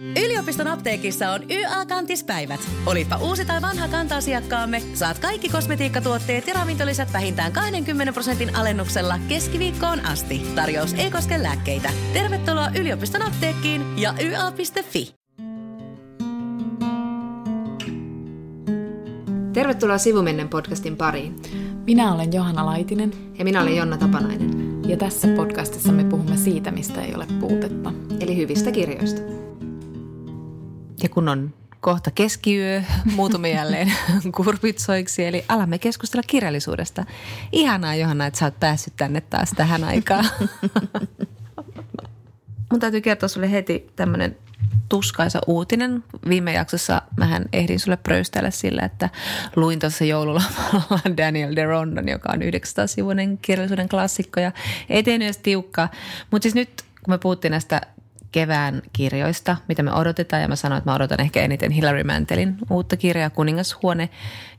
Yliopiston apteekissa on YA-kantispäivät. Olipa uusi tai vanha kanta-asiakkaamme, saat kaikki kosmetiikkatuotteet ja ravintolisät vähintään 20 prosentin alennuksella keskiviikkoon asti. Tarjous ei koske lääkkeitä. Tervetuloa yliopiston apteekkiin ja YA.fi. Tervetuloa Sivumennen podcastin pariin. Minä olen Johanna Laitinen. Ja minä olen Jonna Tapanainen. Ja tässä podcastissa me puhumme siitä, mistä ei ole puutetta. Eli hyvistä kirjoista. Ja kun on kohta keskiyö, muutumme jälleen kurpitsoiksi, eli alamme keskustella kirjallisuudesta. Ihanaa Johanna, että sä oot päässyt tänne taas tähän aikaan. Mun täytyy kertoa sulle heti tämmöinen tuskaisa uutinen. Viime jaksossa mähän ehdin sulle pröystellä sillä, että luin tuossa joululomalla Daniel de Rondon, joka on 900-sivuinen kirjallisuuden klassikko ja ei tehnyt edes tiukkaa. Mutta siis nyt, kun me puhuttiin näistä kevään kirjoista, mitä me odotetaan. Ja mä sanoin, että mä odotan ehkä eniten Hilary Mantelin uutta kirjaa Kuningashuone,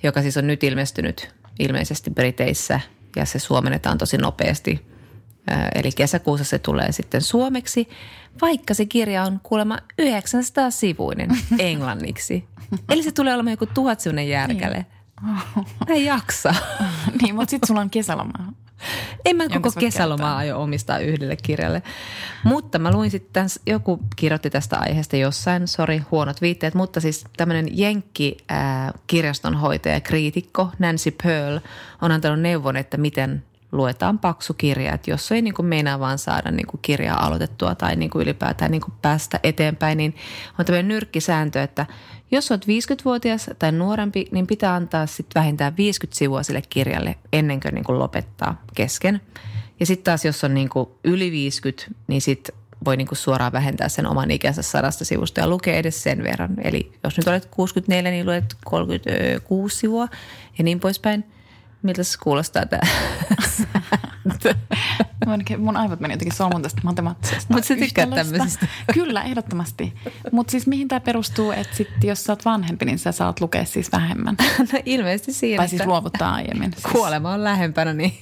joka siis on nyt ilmestynyt ilmeisesti Briteissä ja se suomennetaan tosi nopeasti. Eli kesäkuussa se tulee sitten suomeksi, vaikka se kirja on kuulemma 900 sivuinen englanniksi. Eli se tulee olemaan joku tuhat järkäle. Niin. Ei jaksa. niin, mutta sitten sulla on kesäloma. En mä koko kesälomaa aio omistaa yhdelle kirjalle. Mutta mä luin sitten, joku kirjoitti tästä aiheesta jossain, sori huonot viitteet, mutta siis tämmöinen jenkki ää, kirjastonhoitaja, kriitikko Nancy Pearl on antanut neuvon, että miten luetaan paksu kirja, että jos ei niin kuin meinaa vaan saada niin kuin kirjaa aloitettua tai niin kuin ylipäätään niin kuin päästä eteenpäin, niin on tämmöinen nyrkkisääntö, että jos olet 50-vuotias tai nuorempi, niin pitää antaa sitten vähintään 50 sivua sille kirjalle ennen kuin, niin kuin lopettaa kesken. Ja sitten taas jos on niin kuin yli 50, niin sitten voi niin kuin suoraan vähentää sen oman ikänsä sadasta sivusta ja lukea edes sen verran. Eli jos nyt olet 64, niin luet 36 sivua ja niin poispäin – Miltä se kuulostaa tämä Mun aivot meni jotenkin solmun tästä matemaattisesta Mutta sä tykkäät tämmöisistä. Kyllä, ehdottomasti. Mutta siis mihin tämä perustuu, että sit, jos sä oot vanhempi, niin sä saat lukea siis vähemmän? No ilmeisesti siinä. Tai siis luovuttaa aiemmin. Siis. Kuolema on lähempänä, niin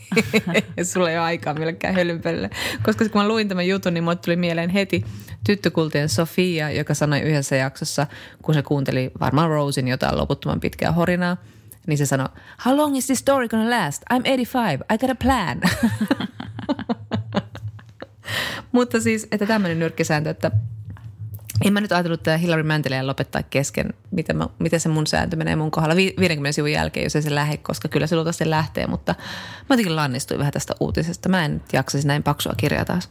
sulla ei ole aikaa millekään hölynpölle. Koska kun mä luin tämän jutun, niin mulle tuli mieleen heti tyttökultien Sofia, joka sanoi yhdessä jaksossa, kun se kuunteli varmaan Rosin jotain loputtoman pitkää horinaa – niin se sanoi, how long is this story gonna last? I'm 85, I got a plan. Mutta siis, että tämmöinen nyrkkisääntö, että en mä nyt ajatellut tätä Hillary Manteliä lopettaa kesken, miten, mä, miten se mun sääntö menee mun kohdalla 50 sivun jälkeen, jos ei se lähde, koska kyllä se luultavasti lähtee, mutta mä jotenkin lannistuin vähän tästä uutisesta. Mä en nyt jaksaisi näin paksua kirjaa taas.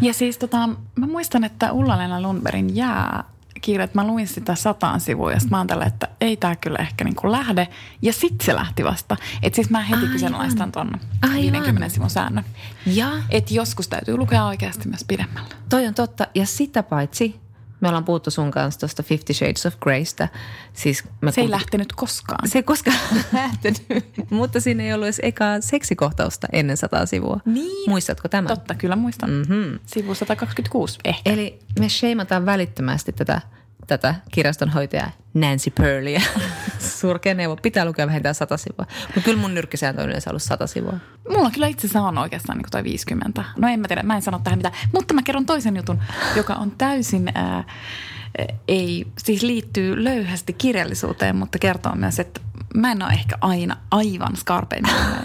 Ja siis tota, mä muistan, että Ulla-Leena Lundbergin jää kiire, että mä luin sitä sataan sivua ja sitten mä oon että ei tämä kyllä ehkä niin kuin lähde. Ja sitten se lähti vasta. Että siis mä heti kyseenalaistan tuon 50 sivun säännön. Ja. Että joskus täytyy lukea oikeasti myös pidemmällä. Toi on totta. Ja sitä paitsi me ollaan puhuttu sun kanssa tuosta Fifty Shades of Greystä. Siis me se ei lähtenyt koskaan. Se ei koskaan lähtenyt, mutta siinä ei ollut edes ekaa seksikohtausta ennen sataa sivua. Niin. Muistatko tämän? Totta, kyllä muistan. Mm-hmm. Sivu 126 ehkä. Eli me sheimataan välittömästi tätä tätä kirjastonhoitajaa Nancy Pearlia. Surkea neuvo. Pitää lukea vähintään sata sivua. Mutta kyllä mun nyrkkisääntö on yleensä ollut sata sivua. Mulla kyllä itse asiassa on oikeastaan niin toi 50. No en mä tiedä, mä en sano tähän mitään. Mutta mä kerron toisen jutun, joka on täysin... Ää, ei, siis liittyy löyhästi kirjallisuuteen, mutta kertoo myös, että mä en ole ehkä aina aivan skarpeimmillaan.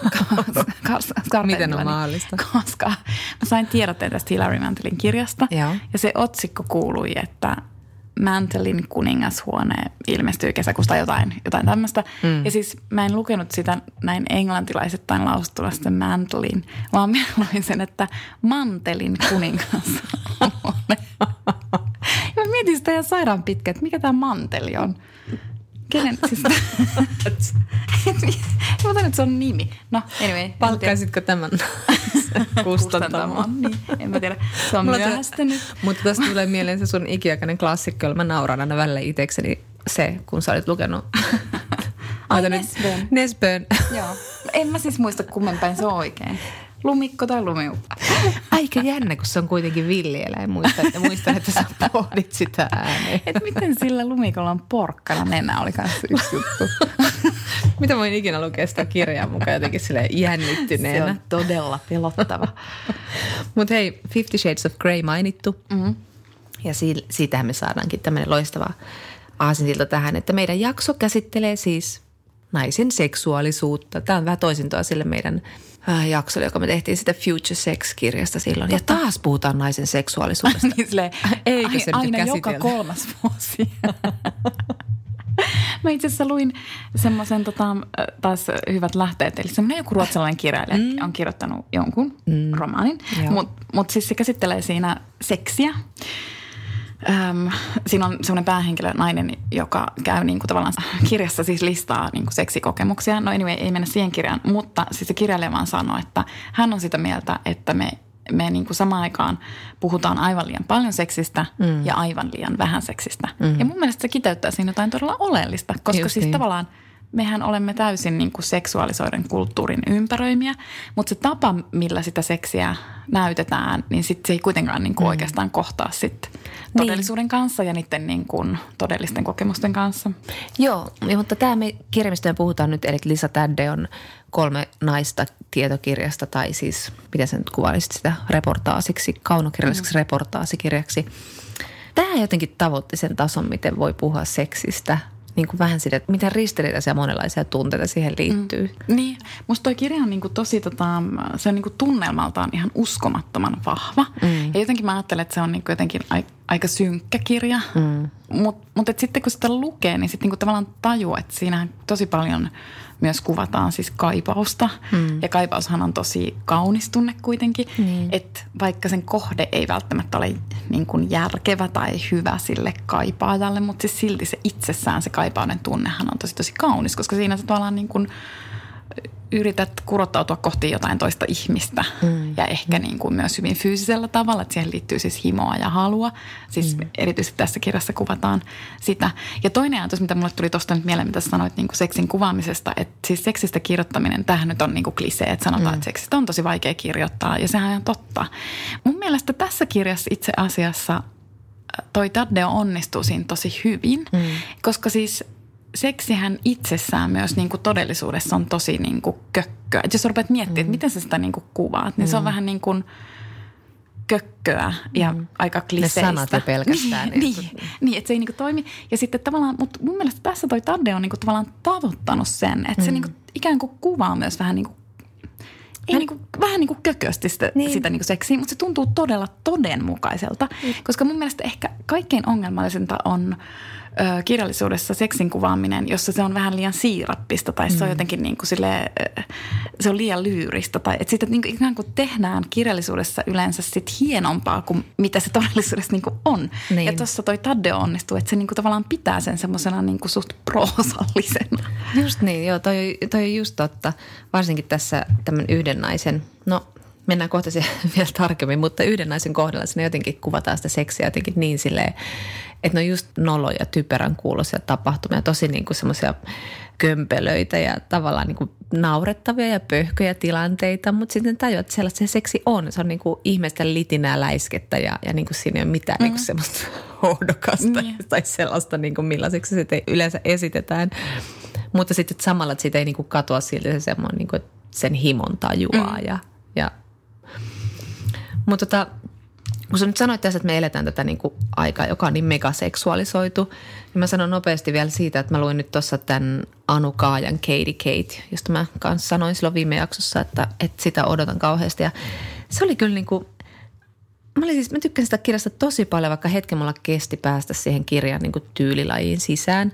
Miten on mahdollista? Koska mä sain tiedotteen tästä Hilary Mantelin kirjasta. Joo. Ja se otsikko kuului, että Mantelin kuningashuone ilmestyy kesäkuusta jotain, jotain tämmöistä. Mm. Ja siis mä en lukenut sitä näin englantilaisittain lausuttuna sitten Mantelin, vaan mä luin sen, että Mantelin kuningashuone. ja mä mietin sitä ihan sairaan pitkä, että mikä tämä manteli on. Kenen, siis, mä otan, että se on nimi. No, anyway. Palkkaisitko tämän kustantamaan? niin, en mä tiedä. Se on myöhästynyt. Mutta tästä tulee mieleen se sun ikiaikainen klassikko, jolla mä nauran aina välillä itsekseni se, kun sä olit lukenut. Ai, Nesbön. Nesbön. Joo. En mä siis muista kummenpäin se on oikein lumikko tai lumiuppa. Aika jännä, kun se on kuitenkin villieläin. Muistan, että, muistan, että sä pohdit sitä ääneen. Et miten sillä lumikolla on porkkana nenä, oli kanssa yksi juttu. Mitä voin ikinä lukea sitä kirjaa mukaan jotenkin sille jännittyneenä. Se on todella pelottava. Mutta hei, Fifty Shades of Grey mainittu. Mm-hmm. Ja siitähän me saadaankin tämmöinen loistava aasinsilta tähän, että meidän jakso käsittelee siis naisen seksuaalisuutta. Tämä on vähän toisintoa sille meidän äh, jaksolle, joka me tehtiin sitä Future Sex-kirjasta silloin. Totta. Ja taas puhutaan naisen seksuaalisuudesta. niin silleen, Eikö se aina joka kolmas vuosi. Mä itse asiassa luin semmoisen tota, taas hyvät lähteet, eli semmoinen joku ruotsalainen kirjailija mm. on kirjoittanut jonkun mm. romaanin, mutta mut siis se käsittelee siinä seksiä. Öm, siinä on semmoinen päähenkilö, nainen, joka käy niin kuin tavallaan kirjassa siis listaa niin kuin seksikokemuksia. No anyway, ei mennä siihen kirjaan, mutta siis se kirjailija vaan sanoo, että hän on sitä mieltä, että me me niin kuin samaan aikaan puhutaan aivan liian paljon seksistä mm. ja aivan liian vähän seksistä. Mm. Ja mun mielestä se kiteyttää siinä jotain todella oleellista, koska siis niin. tavallaan mehän olemme täysin niin kuin seksuaalisoiden kulttuurin ympäröimiä, mutta se tapa, millä sitä seksiä näytetään, niin sit se ei kuitenkaan niin kuin mm. oikeastaan kohtaa sit todellisuuden niin. kanssa ja niiden niin kuin todellisten kokemusten kanssa. Joo, mutta tämä me kirjamistojen puhutaan nyt, eli Lisa Tädde on kolme naista tietokirjasta tai siis, miten sen nyt kuvailisit sitä reportaasiksi, kaunokirjalliseksi mm. reportaasikirjaksi. Tämä jotenkin tavoitti sen tason, miten voi puhua seksistä – niin kuin vähän sitä, että miten ristiriitaisia monenlaisia tunteita siihen liittyy. Mm. Niin, musta toi kirja on niin kuin tosi, tota, se on niin kuin tunnelmaltaan ihan uskomattoman vahva. Mm. Ja jotenkin mä ajattelen, että se on niin kuin jotenkin aika synkkä kirja. Mm. Mutta mut sitten kun sitä lukee, niin sitten niin kuin tavallaan tajuu, että siinä tosi paljon – myös kuvataan siis kaipausta. Mm. Ja kaipaushan on tosi kaunis tunne kuitenkin, mm. että vaikka sen kohde ei välttämättä ole niin kuin järkevä tai hyvä sille kaipaajalle, mutta siis silti se itsessään se kaipauden tunnehan on tosi tosi kaunis, koska siinä se tavallaan niin kuin – yrität kurottautua kohti jotain toista ihmistä mm. ja ehkä niin kuin myös hyvin fyysisellä tavalla, että siihen liittyy siis himoa ja halua. Siis mm. erityisesti tässä kirjassa kuvataan sitä. Ja toinen ajatus, mitä mulle tuli tuosta nyt mieleen, mitä sanoit niin kuin seksin kuvaamisesta, että siis seksistä kirjoittaminen, tähän nyt on niin kuin klisee, että sanotaan, mm. että seksistä on tosi vaikea kirjoittaa ja sehän on totta. Mun mielestä tässä kirjassa itse asiassa toi Taddeo onnistuu siinä tosi hyvin, mm. koska siis seksihän itsessään myös niin kuin todellisuudessa on tosi niin kuin kökköä. Et jos rupeat miettimään, mm. että miten sä sitä niin kuin kuvaat, niin mm. se on mm. vähän niin kuin kökköä ja mm. aika kliseistä. Ne sanat jo pelkästään. niin, niin, niin, että se ei niin kuin toimi. Ja sitten tavallaan, mutta mun mielestä tässä toi Tadde on niin kuin tavallaan tavoittanut sen, että mm. se niin kuin ikään kuin kuvaa myös vähän niin kuin ei niin kuin, vähän niin kuin kökösti sitä, niin. sitä niin kuin seksiä, mutta se tuntuu todella todenmukaiselta. Mm. Koska mun mielestä ehkä kaikkein ongelmallisinta on ö, kirjallisuudessa seksin kuvaaminen, jossa se on vähän liian siirappista tai se on mm. jotenkin niin kuin sille, se on liian lyyristä. Tai että sitä niin kuin ikään kuin tehdään kirjallisuudessa yleensä sit hienompaa kuin mitä se todellisuudessa niin kuin on. Niin. Ja tuossa toi Tadde onnistuu, että se niin kuin tavallaan pitää sen semmoisena niin kuin suht proosallisena. Just niin, joo, toi, toi on just totta. Varsinkin tässä tämän yhden naisen, no mennään kohta siihen vielä tarkemmin, mutta yhden naisen kohdalla sinne jotenkin kuvataan sitä seksiä jotenkin niin silleen, että ne on just noloja, typerän kuuloisia tapahtumia, tosi niin kuin semmoisia kömpelöitä ja tavallaan niin kuin naurettavia ja pöhköjä tilanteita, mutta sitten tajuat, että sellaista se seksi on. Se on niin kuin ihmeistä litinää läiskettä ja, ja niin kuin siinä ei ole mitään mm. niin kuin mm. semmoista hohdokasta mm. tai sellaista, niin kuin millaiseksi se yleensä esitetään. Mutta sitten samalla, että siitä ei niin kuin katoa silti se semmoinen, niin kuin, sen himon tajuaa mm. ja, ja mutta tota, kun sä nyt sanoit tässä, että me eletään tätä niin kuin aikaa, joka on niin megaseksuaalisoitu, niin mä sanon nopeasti vielä siitä, että mä luin nyt tuossa tämän Anu Kaajan Katie Kate, josta mä kanssa sanoin silloin viime jaksossa, että, että sitä odotan kauheasti. Ja se oli kyllä niin kuin, mä, olin siis, mä tykkäsin sitä kirjasta tosi paljon, vaikka hetken mulla kesti päästä siihen kirjan niin kuin tyylilajiin sisään.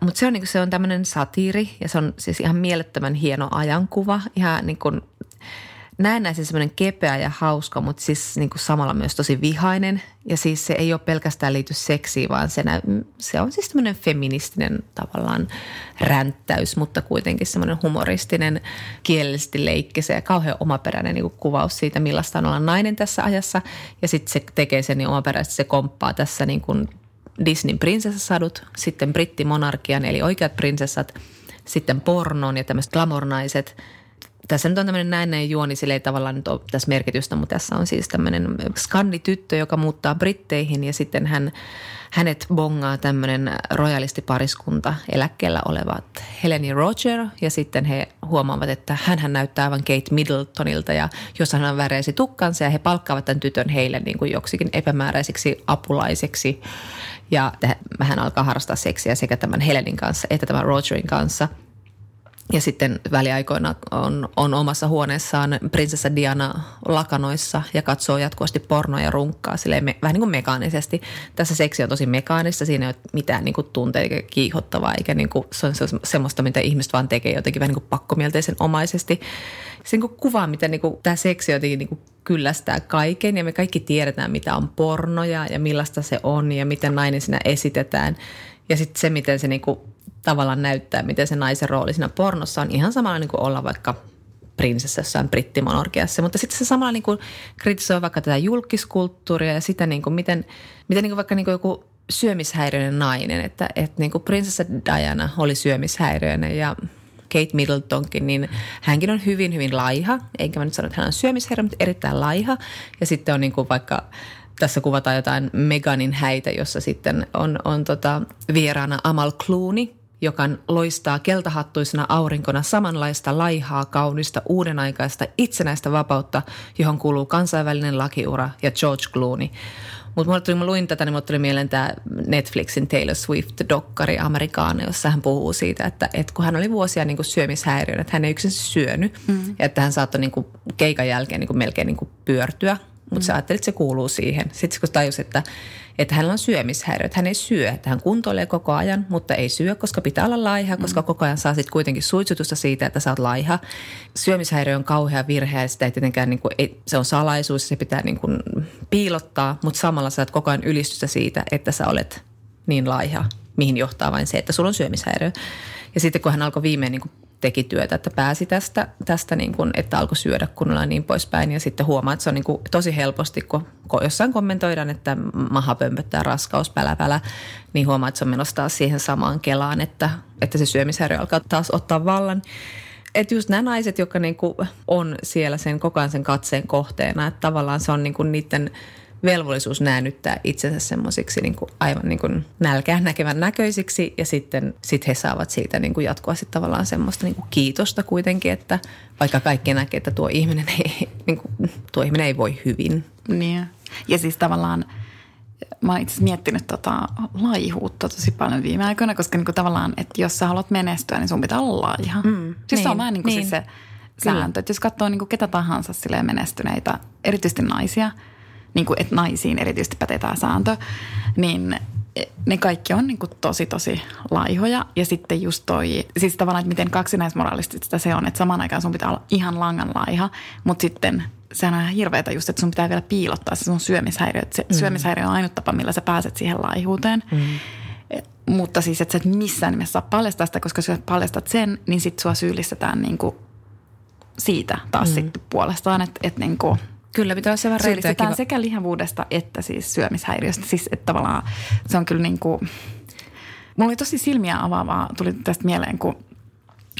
Mutta se on, niin se on tämmöinen satiiri ja se on siis ihan mielettömän hieno ajankuva. Ihan niin kuin – näennäisen semmoinen kepeä ja hauska, mutta siis niin kuin samalla myös tosi vihainen. Ja siis se ei ole pelkästään liity seksiin, vaan se, nä- se on siis semmoinen feministinen tavallaan ränttäys, mutta kuitenkin semmoinen humoristinen, kielellisesti leikkisä ja kauhean omaperäinen niin kuin kuvaus siitä, millaista on olla nainen tässä ajassa. Ja sitten se tekee sen niin omaperäisesti, se komppaa tässä niin kuin Disneyn prinsessasadut, sitten brittimonarkian eli oikeat prinsessat, sitten pornon ja tämmöiset glamornaiset – tässä nyt on tämmöinen näennäinen juoni, sille ei tavallaan nyt ole tässä merkitystä, mutta tässä on siis tämmöinen skandityttö, joka muuttaa Britteihin ja sitten hän, hänet bongaa tämmöinen royalistipariskunta eläkkeellä olevat Heleni Roger ja sitten he huomaavat, että hän näyttää aivan Kate Middletonilta ja jos hän väreisi tukkansa ja he palkkaavat tämän tytön heille niin kuin joksikin epämääräiseksi apulaiseksi ja hän alkaa harrastaa seksiä sekä tämän Helenin kanssa että tämän Rogerin kanssa – ja sitten väliaikoina on, on omassa huoneessaan prinsessa Diana lakanoissa ja katsoo jatkuvasti pornoja ja runkkaa me, vähän niin kuin mekaanisesti. Tässä seksi on tosi mekaanista, siinä ei ole mitään niin kuin tunteja eikä kiihottavaa, eikä niin kuin, se on semmoista, mitä ihmiset vaan tekee jotenkin vähän niin kuin pakkomielteisen omaisesti. Se niin kuvaa, miten niin kuin, tämä seksi jotenkin niin kuin kyllästää kaiken ja me kaikki tiedetään, mitä on pornoja ja millaista se on ja miten nainen siinä esitetään. Ja sitten se, miten se niin kuin tavallaan näyttää, miten se naisen rooli siinä pornossa on ihan samalla niin kuin olla vaikka prinsessa jossain. Mutta sitten se samalla niin kuin kritisoi vaikka tätä julkiskulttuuria ja sitä, niin kuin miten, miten niin kuin vaikka niin kuin joku syömishäiriöinen nainen, että, että niin kuin prinsessa Diana oli syömishäiriöinen ja Kate Middletonkin, niin hänkin on hyvin, hyvin laiha. Eikä mä nyt sano, että hän on syömishäiriö, mutta erittäin laiha. Ja sitten on niin kuin vaikka tässä kuvataan jotain Meganin häitä, jossa sitten on, on tota vieraana Amal Clooney, joka loistaa keltahattuisena aurinkona samanlaista laihaa, kaunista, uudenaikaista, itsenäistä vapautta, johon kuuluu kansainvälinen lakiura ja George Clooney. Mutta tuli, mä luin tätä, niin mulle tuli mieleen tämä Netflixin Taylor Swift-dokkari Amerikaana, jossa hän puhuu siitä, että, että kun hän oli vuosia niin syömishäiriön, että hän ei yksin syönyt, mm. ja että hän saattoi niin kuin keikan jälkeen niin kuin melkein niin kuin pyörtyä mutta mm. sä ajattelit, että se kuuluu siihen. Sitten kun tajus, että, että hänellä on syömishäiriö, että hän ei syö, että hän kuntoilee koko ajan, mutta ei syö, koska pitää olla laiha, koska mm. koko ajan saa sitten kuitenkin suitsutusta siitä, että sä oot laiha. Syömishäiriö on kauhea virhe ja sitä ei tietenkään, niin kuin, ei, se on salaisuus, se pitää niin kuin piilottaa, mutta samalla saat koko ajan ylistystä siitä, että sä olet niin laiha, mihin johtaa vain se, että sulla on syömishäiriö. Ja sitten kun hän alkoi viimein niin kuin teki työtä, että pääsi tästä, tästä niin kuin, että alkoi syödä kunnolla niin poispäin. Ja sitten huomaa, että se on niin kuin tosi helposti, kun jossain kommentoidaan, että maha pömpöttää raskaus, pälä, pälä, niin huomaa, että se on menossa taas siihen samaan kelaan, että, että se syömishäiriö alkaa taas ottaa vallan. Että just nämä naiset, jotka niin kuin on siellä sen koko ajan sen katseen kohteena, että tavallaan se on niin kuin niiden – velvollisuus näännyttää itsensä semmoisiksi niin aivan niin kuin nälkään näkevän näköisiksi ja sitten sit he saavat siitä niin kuin jatkuvasti tavallaan semmoista niin kuin kiitosta kuitenkin, että vaikka kaikki näkee, että tuo ihminen ei, niin kuin, tuo ihminen ei voi hyvin. Niin. Ja siis tavallaan mä oon itse miettinyt tota laihuutta tosi paljon viime aikoina, koska niinku tavallaan, että jos sä haluat menestyä, niin sun pitää olla laiha. Mm, siis niin, se on niin, vähän niin kuin niin. siis se sääntö. Että jos katsoo niinku ketä tahansa menestyneitä, erityisesti naisia – niin kuin, että naisiin erityisesti pätee tämä sääntö, niin ne kaikki on niin kuin tosi tosi laihoja. Ja sitten just toi, siis tavallaan, että miten kaksinaismoralistista se on, että samaan aikaan sun pitää olla ihan langan laiha, mutta sitten sehän on ihan hirveätä just, että sun pitää vielä piilottaa se sun syömishäiriö. Se mm. syömishäiriö on ainut tapa, millä sä pääset siihen laihuuteen. Mm. Mutta siis, että sä et missään nimessä saa paljastaa sitä, koska jos sä paljastat sen, niin sit sua syyllistetään niin kuin siitä taas mm. sitten puolestaan, että, että niin kuin – Kyllä pitää se vähän sekä lihavuudesta että siis syömishäiriöstä. Siis että tavallaan se on kyllä niin kuin, mulla oli tosi silmiä avaavaa, tuli tästä mieleen, kun,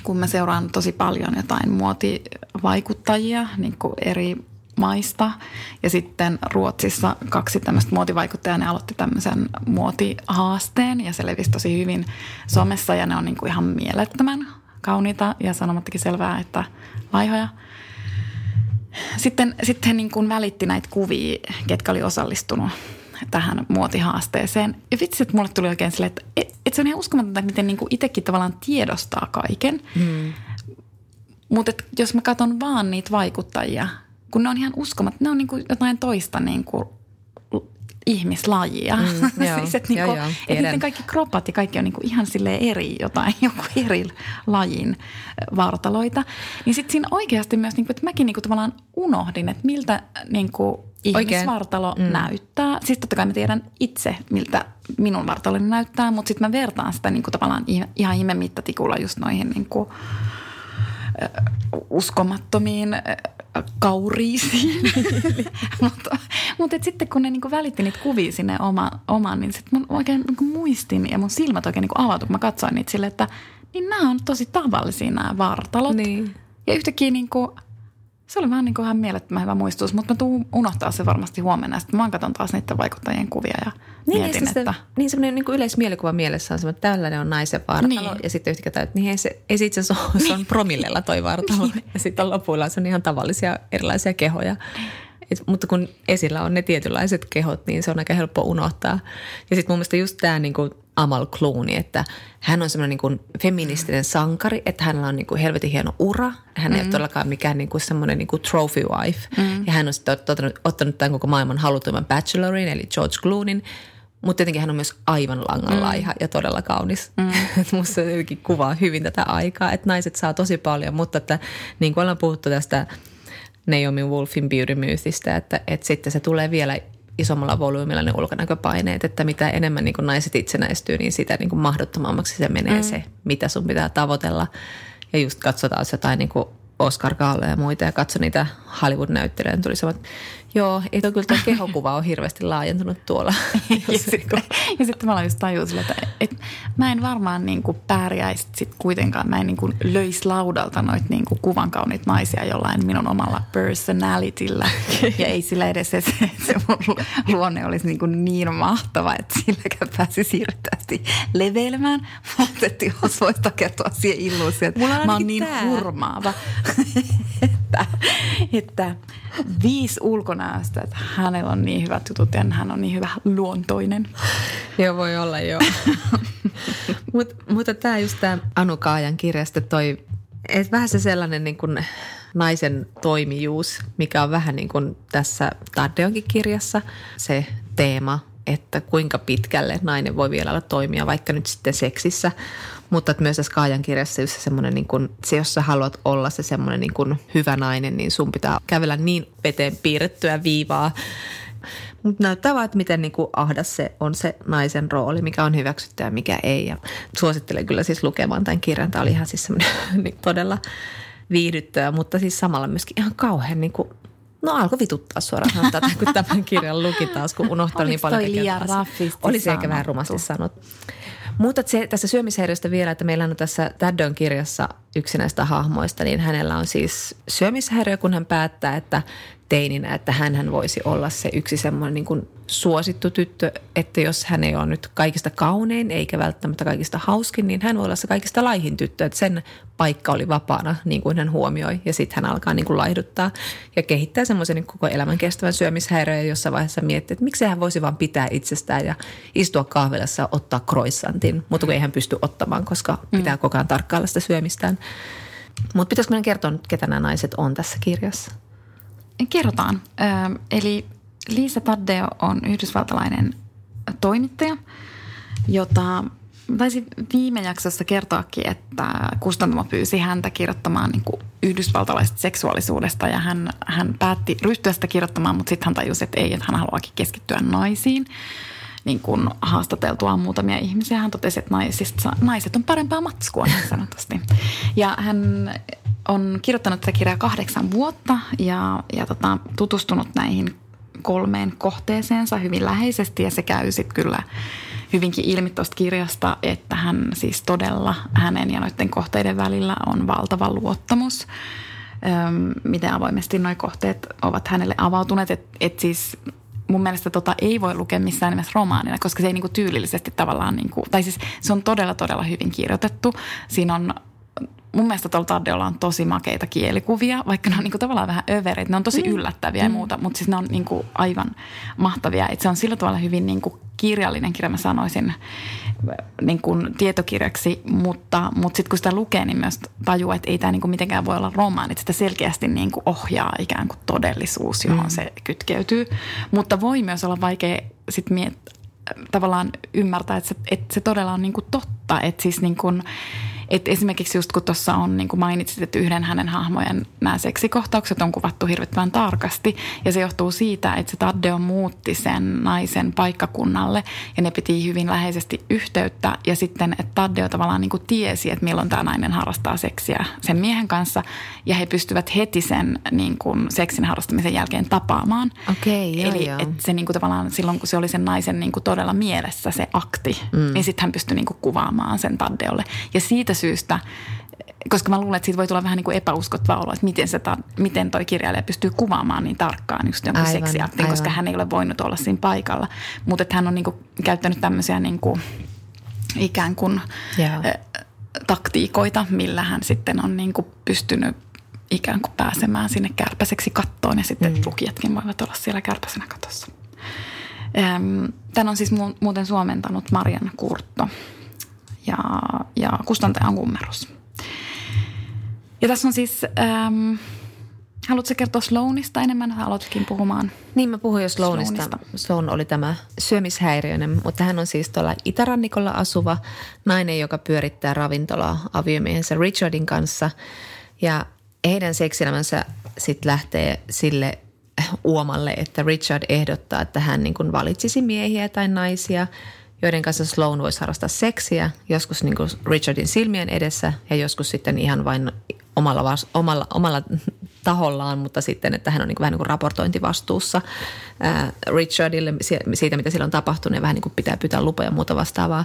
kun mä seuraan tosi paljon jotain muotivaikuttajia niin kuin eri maista. Ja sitten Ruotsissa kaksi tämmöistä muotivaikuttajaa, ne aloitti tämmöisen muotihaasteen ja se levisi tosi hyvin somessa ja ne on niin kuin ihan mielettömän kauniita ja sanomattakin selvää, että laihoja – sitten, sitten niin kuin välitti näitä kuvia, ketkä oli osallistunut tähän muotihaasteeseen. Ja vitsi, että mulle tuli oikein silleen, että, että se on ihan uskomatonta, miten niin kuin itsekin tavallaan tiedostaa kaiken. Mm. Mutta jos mä katson vaan niitä vaikuttajia, kun ne on ihan uskomat, ne on niin kuin jotain toista niin kuin ihmislajia. Mm, joo, siis, että niinku, joo, joo, et niiden kaikki kropat ja kaikki on niinku ihan sille eri jotain, joku eri lajin vartaloita. Niin sitten siinä oikeasti myös, niinku, että mäkin niinku tavallaan unohdin, että miltä niinku ihmisvartalo Oikein. mm. näyttää. Siis totta kai mä tiedän itse, miltä minun vartaloni näyttää, mutta sitten mä vertaan sitä niinku tavallaan ihan ihme mittatikulla just noihin niinku, uskomattomiin kauriisiin. mutta mutta sitten kun ne niinku välitti niitä kuvia sinne oma, omaan, niin sitten mun oikein niinku muistin ja mun silmät oikein niinku avautui, kun mä katsoin niitä sille, että niin nämä on tosi tavallisia nämä vartalot. Niin. Ja yhtäkkiä niin kuin, se oli vaan niin kuin ihan mielettömän hyvä muistutus, mutta mä tuun unohtaa se varmasti huomenna. Sitten mä katson taas niiden vaikuttajien kuvia ja niin, mietin, niin, että... niin semmoinen niin yleismielikuva mielessä on semmoinen, että tällainen on naisen vartalo. Niin. Ja sitten yhtäkkiä että niin ei se, ei se itse asiassa ole, se on promillella toi vartalo. Niin. Ja sitten lopuilla se on ihan tavallisia erilaisia kehoja. Et, mutta kun esillä on ne tietynlaiset kehot, niin se on aika helppo unohtaa. Ja sitten mun mielestä just tämä niinku Amal Clooney, että hän on semmoinen niin feministinen sankari, että hänellä on niin kuin helvetin hieno ura. Hän ei mm. ole todellakaan mikään niin kuin semmoinen niin kuin trophy wife. Mm. Ja hän on sitten ottanut, ottanut tämän koko maailman halutumman bachelorin, eli George Clooneyn. Mutta tietenkin hän on myös aivan langanlaiha mm. ja todella kaunis. Mm. Musta se jotenkin kuvaa hyvin tätä aikaa, että naiset saa tosi paljon, mutta että niin kuin ollaan puhuttu tästä Naomi Wolfin Beauty Mythistä, että, että sitten se tulee vielä isommalla volyymilla ne ulkonäköpaineet, että mitä enemmän niin naiset itsenäistyy, niin sitä niin mahdottomammaksi se menee mm. se, mitä sun pitää tavoitella. Ja just katsotaan jotain niin Oscar Galle ja muita ja katso niitä Hollywood-näyttelyjä, niin tuli samat, joo, ei kyllä tuo kehokuva on hirveästi laajentunut tuolla. ja, sitten, ja sitten mä olen just tajusin, että, että mä en varmaan niin kuin pärjäisi sit kuitenkaan, mä en niin kuin löisi laudalta noita niin kuin kuvan kauniit naisia jollain minun omalla personalityllä. ja ei sillä edes se, se, se mun luonne olisi niin, kuin niin mahtava, että silläkään pääsi siirryttävästi leveilemään. Mutta että jos voisi kertoa siihen illuusioon, että mä oon niin tää. hurmaava, että, että viisi ulkonäöstä, että hänellä on niin hyvät jutut ja hän on niin hyvä luontoinen. Joo, voi olla joo. Mut, mutta tämä just tämä Anu Kaajan kirjasta toi, että vähän se sellainen niin kuin naisen toimijuus, mikä on vähän niin kuin tässä Taddeonkin kirjassa se teema, että kuinka pitkälle nainen voi vielä olla toimia, vaikka nyt sitten seksissä. Mutta että myös tässä Kaajan kirjassa just se semmoinen, niin kun, se jos sä haluat olla se semmoinen niin kun hyvä nainen, niin sun pitää kävellä niin veteen piirrettyä viivaa. Mutta näyttää vaan, että miten niin kuin ahdas se on se naisen rooli, mikä on hyväksytty ja mikä ei. Ja suosittelen kyllä siis lukemaan tämän kirjan. Tämä oli ihan siis semmoinen niin todella viihdyttävä, mutta siis samalla myöskin ihan kauhean niin kuin No alkoi vituttaa suoraan tätä, kun tämän kirjan luki taas, kun unohtaa niin paljon. Liian Oli se ehkä vähän rumasti sanottu. Mutta se, tässä syömishäiriöstä vielä, että meillä on tässä Taddon kirjassa yksi näistä hahmoista, niin hänellä on siis syömishäiriö, kun hän päättää, että teininä, että hän voisi olla se yksi semmoinen niin kuin suosittu tyttö, että jos hän ei ole nyt kaikista kaunein eikä välttämättä kaikista hauskin, niin hän voi olla se kaikista laihin tyttö, että sen paikka oli vapaana, niin kuin hän huomioi ja sitten hän alkaa niin kuin laihduttaa ja kehittää semmoisen niin koko elämän kestävän syömishäiriön ja jossain vaiheessa miettii, että miksi hän voisi vaan pitää itsestään ja istua kahvilassa ja ottaa croissantin, mutta kun ei hän pysty ottamaan, koska pitää mm. koko ajan tarkkailla sitä syömistään. Mutta pitäisikö meidän kertoa nyt, ketä nämä naiset on tässä kirjassa? Kerrotaan. Eli Liisa Taddeo on yhdysvaltalainen toimittaja, jota taisi viime jaksossa kertoakin, että kustantamo pyysi häntä kirjoittamaan niin kuin yhdysvaltalaisesta seksuaalisuudesta ja hän, hän päätti ryhtyä sitä kirjoittamaan, mutta sitten hän tajusi, että ei, että hän haluaakin keskittyä naisiin. Niin kuin haastateltua muutamia ihmisiä, hän totesi, että naisista, naiset on parempaa matskua niin sanotusti. Ja hän on kirjoittanut tätä kirjaa kahdeksan vuotta ja, ja tota, tutustunut näihin kolmeen kohteeseensa hyvin läheisesti ja se käy sitten kyllä hyvinkin ilmi tuosta kirjasta, että hän siis todella hänen ja noiden kohteiden välillä on valtava luottamus. Öm, miten avoimesti nuo kohteet ovat hänelle avautuneet. Että et siis mun mielestä tota ei voi lukea missään nimessä romaanina, koska se ei niinku tyylillisesti tavallaan, niinku, tai siis se on todella todella hyvin kirjoitettu. Siinä on mun mielestä tuolla Taddeolla on tosi makeita kielikuvia, vaikka ne on niinku tavallaan vähän övereitä. Ne on tosi mm. yllättäviä mm. ja muuta, mutta siis ne on niinku aivan mahtavia. Et se on sillä tavalla hyvin niinku kirjallinen kirja, mä sanoisin, niin kuin tietokirjaksi, mutta, mutta sitten kun sitä lukee, niin myös tajuu, että ei tämä niin mitenkään voi olla romaani, sitä selkeästi niin kuin ohjaa ikään kuin todellisuus, johon mm. se kytkeytyy. Mutta voi myös olla vaikea sitten miet- tavallaan ymmärtää, että se, että se todella on niin kuin totta, että siis niin kuin – et esimerkiksi just kun tuossa on, niin kuin mainitsit, että yhden hänen hahmojen nämä seksikohtaukset on kuvattu hirvittävän tarkasti. Ja se johtuu siitä, että se Taddeo muutti sen naisen paikkakunnalle ja ne piti hyvin läheisesti yhteyttä. Ja sitten, että Taddeo tavallaan niin kuin tiesi, että milloin tämä nainen harrastaa seksiä sen miehen kanssa. Ja he pystyvät heti sen niin kuin seksin harrastamisen jälkeen tapaamaan. Okei, okay, Eli joo. Että se niin kuin tavallaan silloin, kun se oli sen naisen niin kuin todella mielessä se akti, mm. niin sitten hän pystyi niin kuin kuvaamaan sen Taddeolle. Ja siitä syystä koska mä luulen, että siitä voi tulla vähän niin kuin epäuskottava olo, että miten, se ta, miten toi kirjailija pystyy kuvaamaan niin tarkkaan just jonkun aivan, seksiaktin, koska hän ei ole voinut olla siinä paikalla. Mutta hän on niin kuin käyttänyt tämmöisiä niin kuin, ikään kuin yeah. taktiikoita, millä hän sitten on niin kuin pystynyt ikään kuin pääsemään sinne kärpäseksi kattoon ja sitten mm. lukijatkin voivat olla siellä kärpäsenä katossa. Tän on siis muuten suomentanut Marian Kurtto ja, ja kustantaja on Kummeros. Ja tässä on siis, ähm, haluatko kertoa Sloanista enemmän? Aloitkin puhumaan. Niin, mä puhuin jo Sloanista. Sloanista. Sloan oli tämä syömishäiriöinen, mutta hän on siis tuolla itärannikolla asuva nainen, joka pyörittää ravintolaa aviomiehensä Richardin kanssa. Ja heidän seksielämänsä sitten lähtee sille uomalle, että Richard ehdottaa, että hän niin valitsisi miehiä tai naisia, joiden kanssa Sloan voisi harrastaa seksiä, joskus niin kuin Richardin silmien edessä ja joskus sitten ihan vain omalla, omalla, omalla tahollaan, mutta sitten, että hän on niin kuin vähän niin kuin raportointivastuussa ää, Richardille siitä, mitä sillä on tapahtunut ja vähän niin kuin pitää pyytää lupa ja muuta vastaavaa.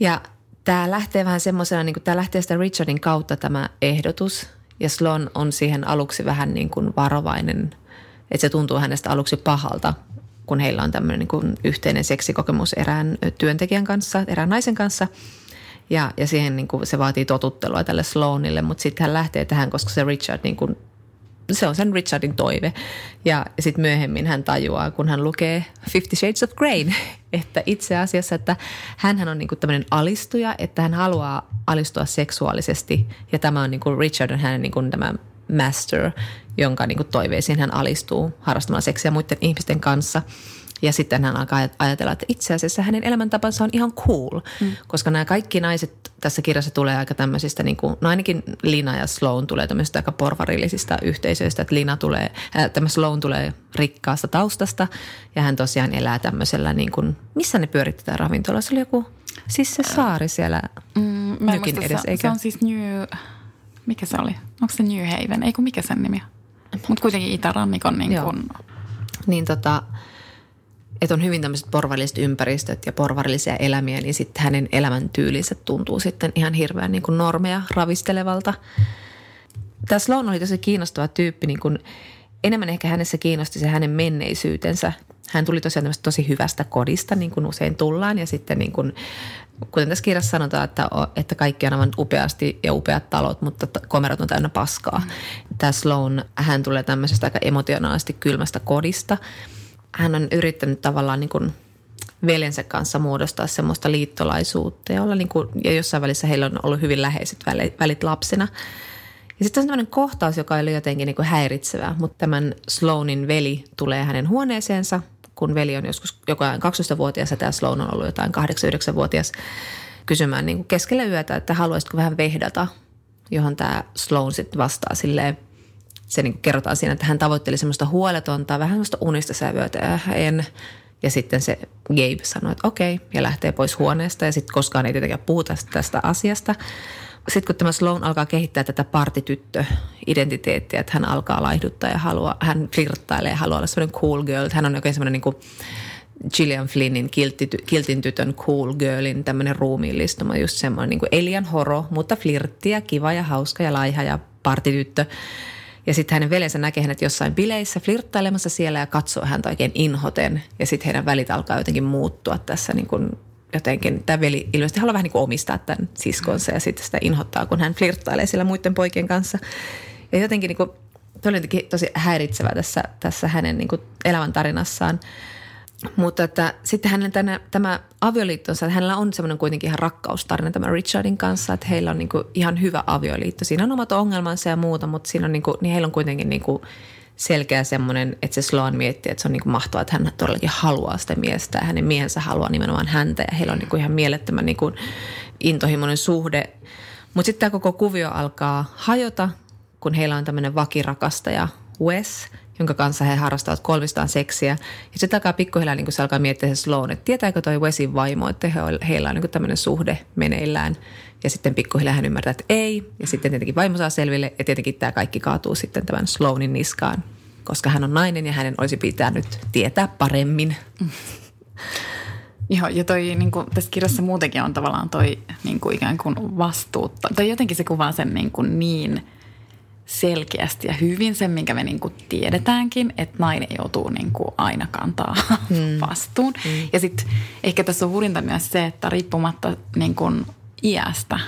Ja tämä lähtee vähän semmoisena, niin kuin tämä lähtee sitä Richardin kautta tämä ehdotus ja Sloan on siihen aluksi vähän niin kuin varovainen – että se tuntuu hänestä aluksi pahalta, kun heillä on tämmöinen niin kuin yhteinen seksikokemus erään työntekijän kanssa, erään naisen kanssa. Ja, ja siihen niin kuin se vaatii totuttelua tälle Sloanille, mutta sitten hän lähtee tähän, koska se Richard niin kuin, se on sen Richardin toive. Ja, sitten myöhemmin hän tajuaa, kun hän lukee Fifty Shades of Grey, että itse asiassa, että hän on niin kuin tämmöinen alistuja, että hän haluaa alistua seksuaalisesti. Ja tämä on niin kuin Richard on hänen niin kuin tämä master, jonka niin kuin toiveisiin hän alistuu harrastamaan seksiä muiden ihmisten kanssa. Ja sitten hän alkaa ajatella, että itse asiassa hänen elämäntapansa on ihan cool, mm. koska nämä kaikki naiset tässä kirjassa tulee aika tämmöisistä, niin kuin, no ainakin Lina ja Sloan tulee tämmöisistä aika porvarillisista yhteisöistä, että Lina tulee, äh, tämä Sloan tulee rikkaasta taustasta ja hän tosiaan elää tämmöisellä niin kuin, missä ne pyöritetään ravintolassa, se oli joku, siis se saari siellä mm, nykin edes, se, Se on siis New, mikä se oli? Onko se New Haven? Eikö mikä sen nimi Mutta kuitenkin itärannikon niin kuin... Niin tota, että on hyvin tämmöiset porvarilliset ympäristöt ja porvarillisia elämiä, niin sitten hänen elämäntyylinsä tuntuu sitten ihan hirveän niin kuin normeja ravistelevalta. Tämä Sloan oli tosi kiinnostava tyyppi, niin kuin, enemmän ehkä hänessä kiinnosti se hänen menneisyytensä. Hän tuli tosiaan tosi hyvästä kodista, niin kuin usein tullaan, ja sitten niin kuin kuten tässä kirjassa sanotaan, että, että kaikki on aivan upeasti ja upeat talot, mutta komerot on täynnä paskaa. Mm. Tämä Sloan, hän tulee tämmöisestä aika emotionaalisesti kylmästä kodista. Hän on yrittänyt tavallaan niin kuin veljensä kanssa muodostaa semmoista liittolaisuutta ja, olla niin kuin, ja jossain välissä heillä on ollut hyvin läheiset välit lapsena. Ja sitten on sellainen kohtaus, joka oli jotenkin niin kuin häiritsevää, mutta tämän Sloanin veli tulee hänen huoneeseensa – kun veli on joskus joko 12-vuotias ja tämä Sloan on ollut jotain 8-9-vuotias kysymään niin kuin keskellä yötä, että haluaisitko vähän vehdata, johon tämä Sloan sitten vastaa. Silleen, se niin kuin kerrotaan siinä, että hän tavoitteli semmoista huoletonta, vähän semmoista unista sävyä, että äh, en. Ja sitten se Gabe sanoi, että okei, ja lähtee pois huoneesta. Ja sitten koskaan ei tietenkään puhuta tästä asiasta sitten kun tämä Sloan alkaa kehittää tätä partityttö-identiteettiä, että hän alkaa laihduttaa ja haluaa, hän flirttailee ja haluaa olla semmoinen cool girl. Hän on oikein semmoinen niin kuin Gillian Flynnin kiltin tytön cool girlin tämmöinen ruumiillistuma, just semmoinen niin kuin Elian horo, mutta flirttiä, kiva ja hauska ja laiha ja partityttö. Ja sitten hänen veljensä näkee hänet jossain bileissä flirttailemassa siellä ja katsoo häntä oikein inhoten. Ja sitten heidän välit alkaa jotenkin muuttua tässä niin kuin jotenkin tämä veli ilmeisesti haluaa vähän niin kuin omistaa tämän siskonsa ja sitten sitä inhottaa, kun hän flirttailee sillä muiden poikien kanssa. Ja jotenkin niin kuin, oli jotenkin tosi häiritsevä tässä, tässä hänen niin kuin elämäntarinassaan. Mutta että sitten hänen tänä, tämä avioliittonsa, että hänellä on semmoinen kuitenkin ihan rakkaustarina tämän Richardin kanssa, että heillä on niin kuin ihan hyvä avioliitto. Siinä on omat ongelmansa ja muuta, mutta siinä on niin kuin, niin heillä on kuitenkin niin kuin selkeä semmoinen, että se Sloan miettii, että se on niin kuin mahtavaa, että hän todellakin haluaa sitä miestä ja hänen miehensä haluaa nimenomaan häntä ja heillä on niin kuin ihan mielettömän niin kuin intohimoinen suhde. Mutta sitten tämä koko kuvio alkaa hajota, kun heillä on tämmöinen vakirakastaja Wes, jonka kanssa he harrastavat kolmistaan seksiä. Ja sitten alkaa pikkuhiljaa, niin kuin se alkaa miettiä se Sloan, että tietääkö toi Wesin vaimo, että he, heillä on niin tämmöinen suhde meneillään. Ja sitten pikkuhiljaa hän ymmärtää, että ei. Ja sitten tietenkin vaimo saa selville ja tietenkin tämä kaikki kaatuu sitten tämän Sloanin niskaan, koska hän on nainen ja hänen olisi pitänyt tietää paremmin. Joo, ja toi niin kuin, tässä kirjassa muutenkin on tavallaan toi niin kuin ikään kuin vastuutta. Tai jotenkin se kuvaa sen niin, kuin niin selkeästi ja hyvin sen, minkä me niin kuin tiedetäänkin, että nainen joutuu niin kuin aina kantaa mm. vastuun. Mm. Ja sitten ehkä tässä on hurinta myös se, että riippumatta niin kuin iästä,